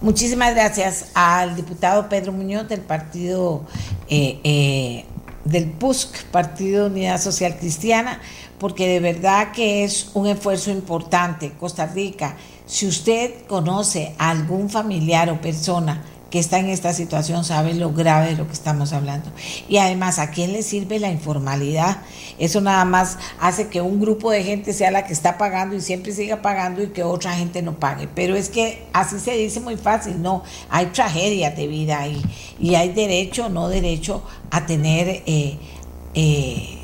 Muchísimas gracias al diputado Pedro Muñoz del partido eh, eh, del PUSC, Partido Unidad Social Cristiana, porque de verdad que es un esfuerzo importante. Costa Rica si usted conoce a algún familiar o persona que está en esta situación, sabe lo grave de lo que estamos hablando. Y además, ¿a quién le sirve la informalidad? Eso nada más hace que un grupo de gente sea la que está pagando y siempre siga pagando y que otra gente no pague. Pero es que así se dice muy fácil, no, hay tragedias de vida ahí y hay derecho o no derecho a tener... Eh, eh,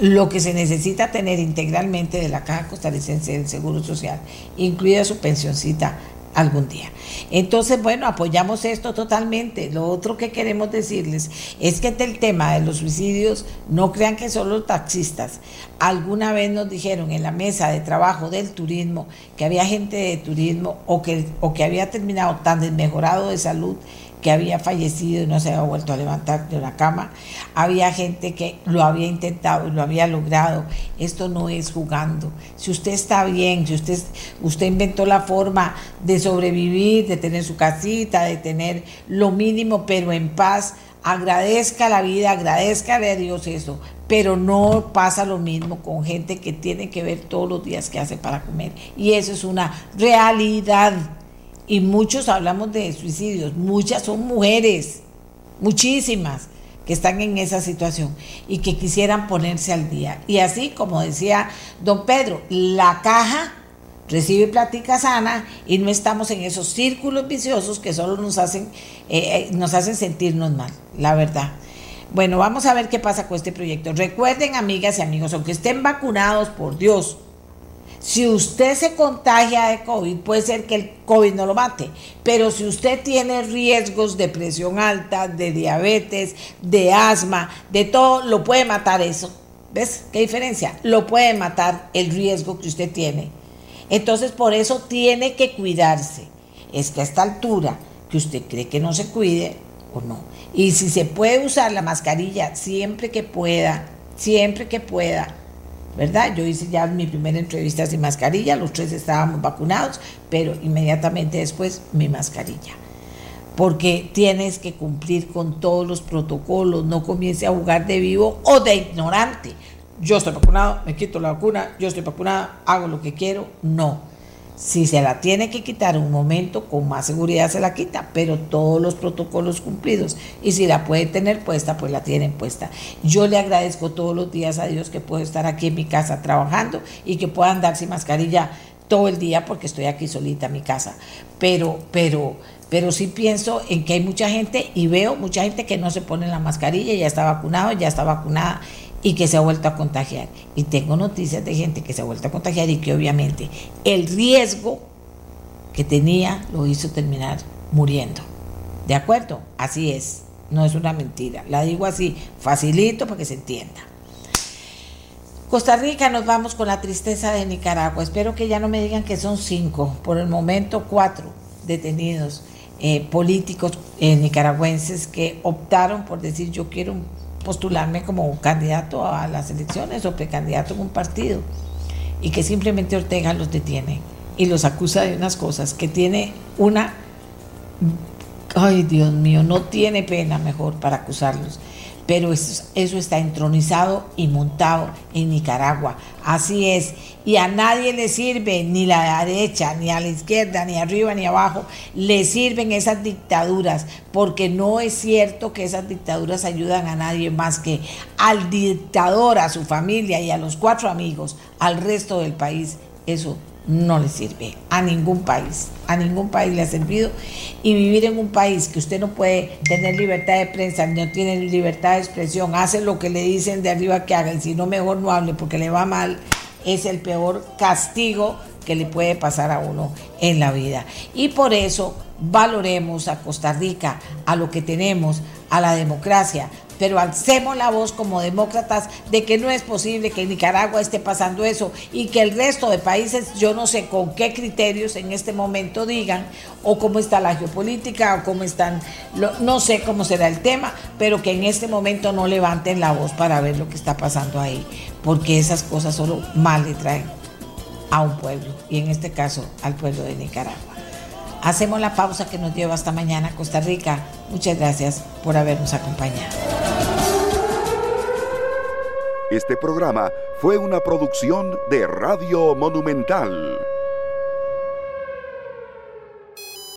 lo que se necesita tener integralmente de la Caja Costarricense del Seguro Social, incluida su pensioncita algún día. Entonces, bueno, apoyamos esto totalmente. Lo otro que queremos decirles es que el tema de los suicidios, no crean que son los taxistas. Alguna vez nos dijeron en la mesa de trabajo del turismo que había gente de turismo o que, o que había terminado tan desmejorado de salud que había fallecido y no se había vuelto a levantar de la cama. Había gente que lo había intentado y lo había logrado. Esto no es jugando. Si usted está bien, si usted, usted inventó la forma de sobrevivir, de tener su casita, de tener lo mínimo, pero en paz, agradezca la vida, agradezca a Dios eso, pero no pasa lo mismo con gente que tiene que ver todos los días que hace para comer. Y eso es una realidad y muchos hablamos de suicidios, muchas son mujeres, muchísimas que están en esa situación y que quisieran ponerse al día. Y así, como decía don Pedro, la caja recibe plática sana y no estamos en esos círculos viciosos que solo nos hacen, eh, eh, nos hacen sentirnos mal, la verdad. Bueno, vamos a ver qué pasa con este proyecto. Recuerden, amigas y amigos, aunque estén vacunados, por Dios, si usted se contagia de COVID, puede ser que el COVID no lo mate, pero si usted tiene riesgos de presión alta, de diabetes, de asma, de todo, lo puede matar eso. ¿Ves qué diferencia? Lo puede matar el riesgo que usted tiene. Entonces, por eso tiene que cuidarse. Es que a esta altura, que usted cree que no se cuide o no. Y si se puede usar la mascarilla siempre que pueda, siempre que pueda, ¿verdad? Yo hice ya mi primera entrevista sin mascarilla, los tres estábamos vacunados, pero inmediatamente después mi mascarilla. Porque tienes que cumplir con todos los protocolos, no comience a jugar de vivo o de ignorante. Yo estoy vacunado, me quito la vacuna, yo estoy vacunada, hago lo que quiero. No si se la tiene que quitar un momento, con más seguridad se la quita, pero todos los protocolos cumplidos. Y si la puede tener puesta, pues la tienen puesta. Yo le agradezco todos los días a Dios que puedo estar aquí en mi casa trabajando y que pueda andar sin mascarilla todo el día porque estoy aquí solita en mi casa. Pero, pero, pero sí pienso en que hay mucha gente y veo mucha gente que no se pone la mascarilla, ya está vacunado, ya está vacunada y que se ha vuelto a contagiar. Y tengo noticias de gente que se ha vuelto a contagiar y que obviamente el riesgo que tenía lo hizo terminar muriendo. ¿De acuerdo? Así es. No es una mentira. La digo así, facilito para que se entienda. Costa Rica, nos vamos con la tristeza de Nicaragua. Espero que ya no me digan que son cinco, por el momento cuatro detenidos eh, políticos eh, nicaragüenses que optaron por decir yo quiero postularme como candidato a las elecciones o precandidato en un partido y que simplemente Ortega los detiene y los acusa de unas cosas que tiene una ay Dios mío, no tiene pena mejor para acusarlos. Pero eso, eso, está entronizado y montado en Nicaragua. Así es. Y a nadie le sirve, ni la derecha, ni a la izquierda, ni arriba, ni abajo, le sirven esas dictaduras, porque no es cierto que esas dictaduras ayudan a nadie más que al dictador, a su familia y a los cuatro amigos, al resto del país. Eso no le sirve a ningún país, a ningún país le ha servido. Y vivir en un país que usted no puede tener libertad de prensa, no tiene libertad de expresión, hace lo que le dicen de arriba que haga, y si no, mejor no hable porque le va mal, es el peor castigo que le puede pasar a uno en la vida. Y por eso valoremos a Costa Rica, a lo que tenemos, a la democracia, pero alcemos la voz como demócratas de que no es posible que Nicaragua esté pasando eso y que el resto de países, yo no sé con qué criterios en este momento digan o cómo está la geopolítica o cómo están, no sé cómo será el tema, pero que en este momento no levanten la voz para ver lo que está pasando ahí, porque esas cosas solo mal le traen a un pueblo y en este caso al pueblo de Nicaragua. Hacemos la pausa que nos lleva hasta mañana Costa Rica. Muchas gracias por habernos acompañado. Este programa fue una producción de Radio Monumental.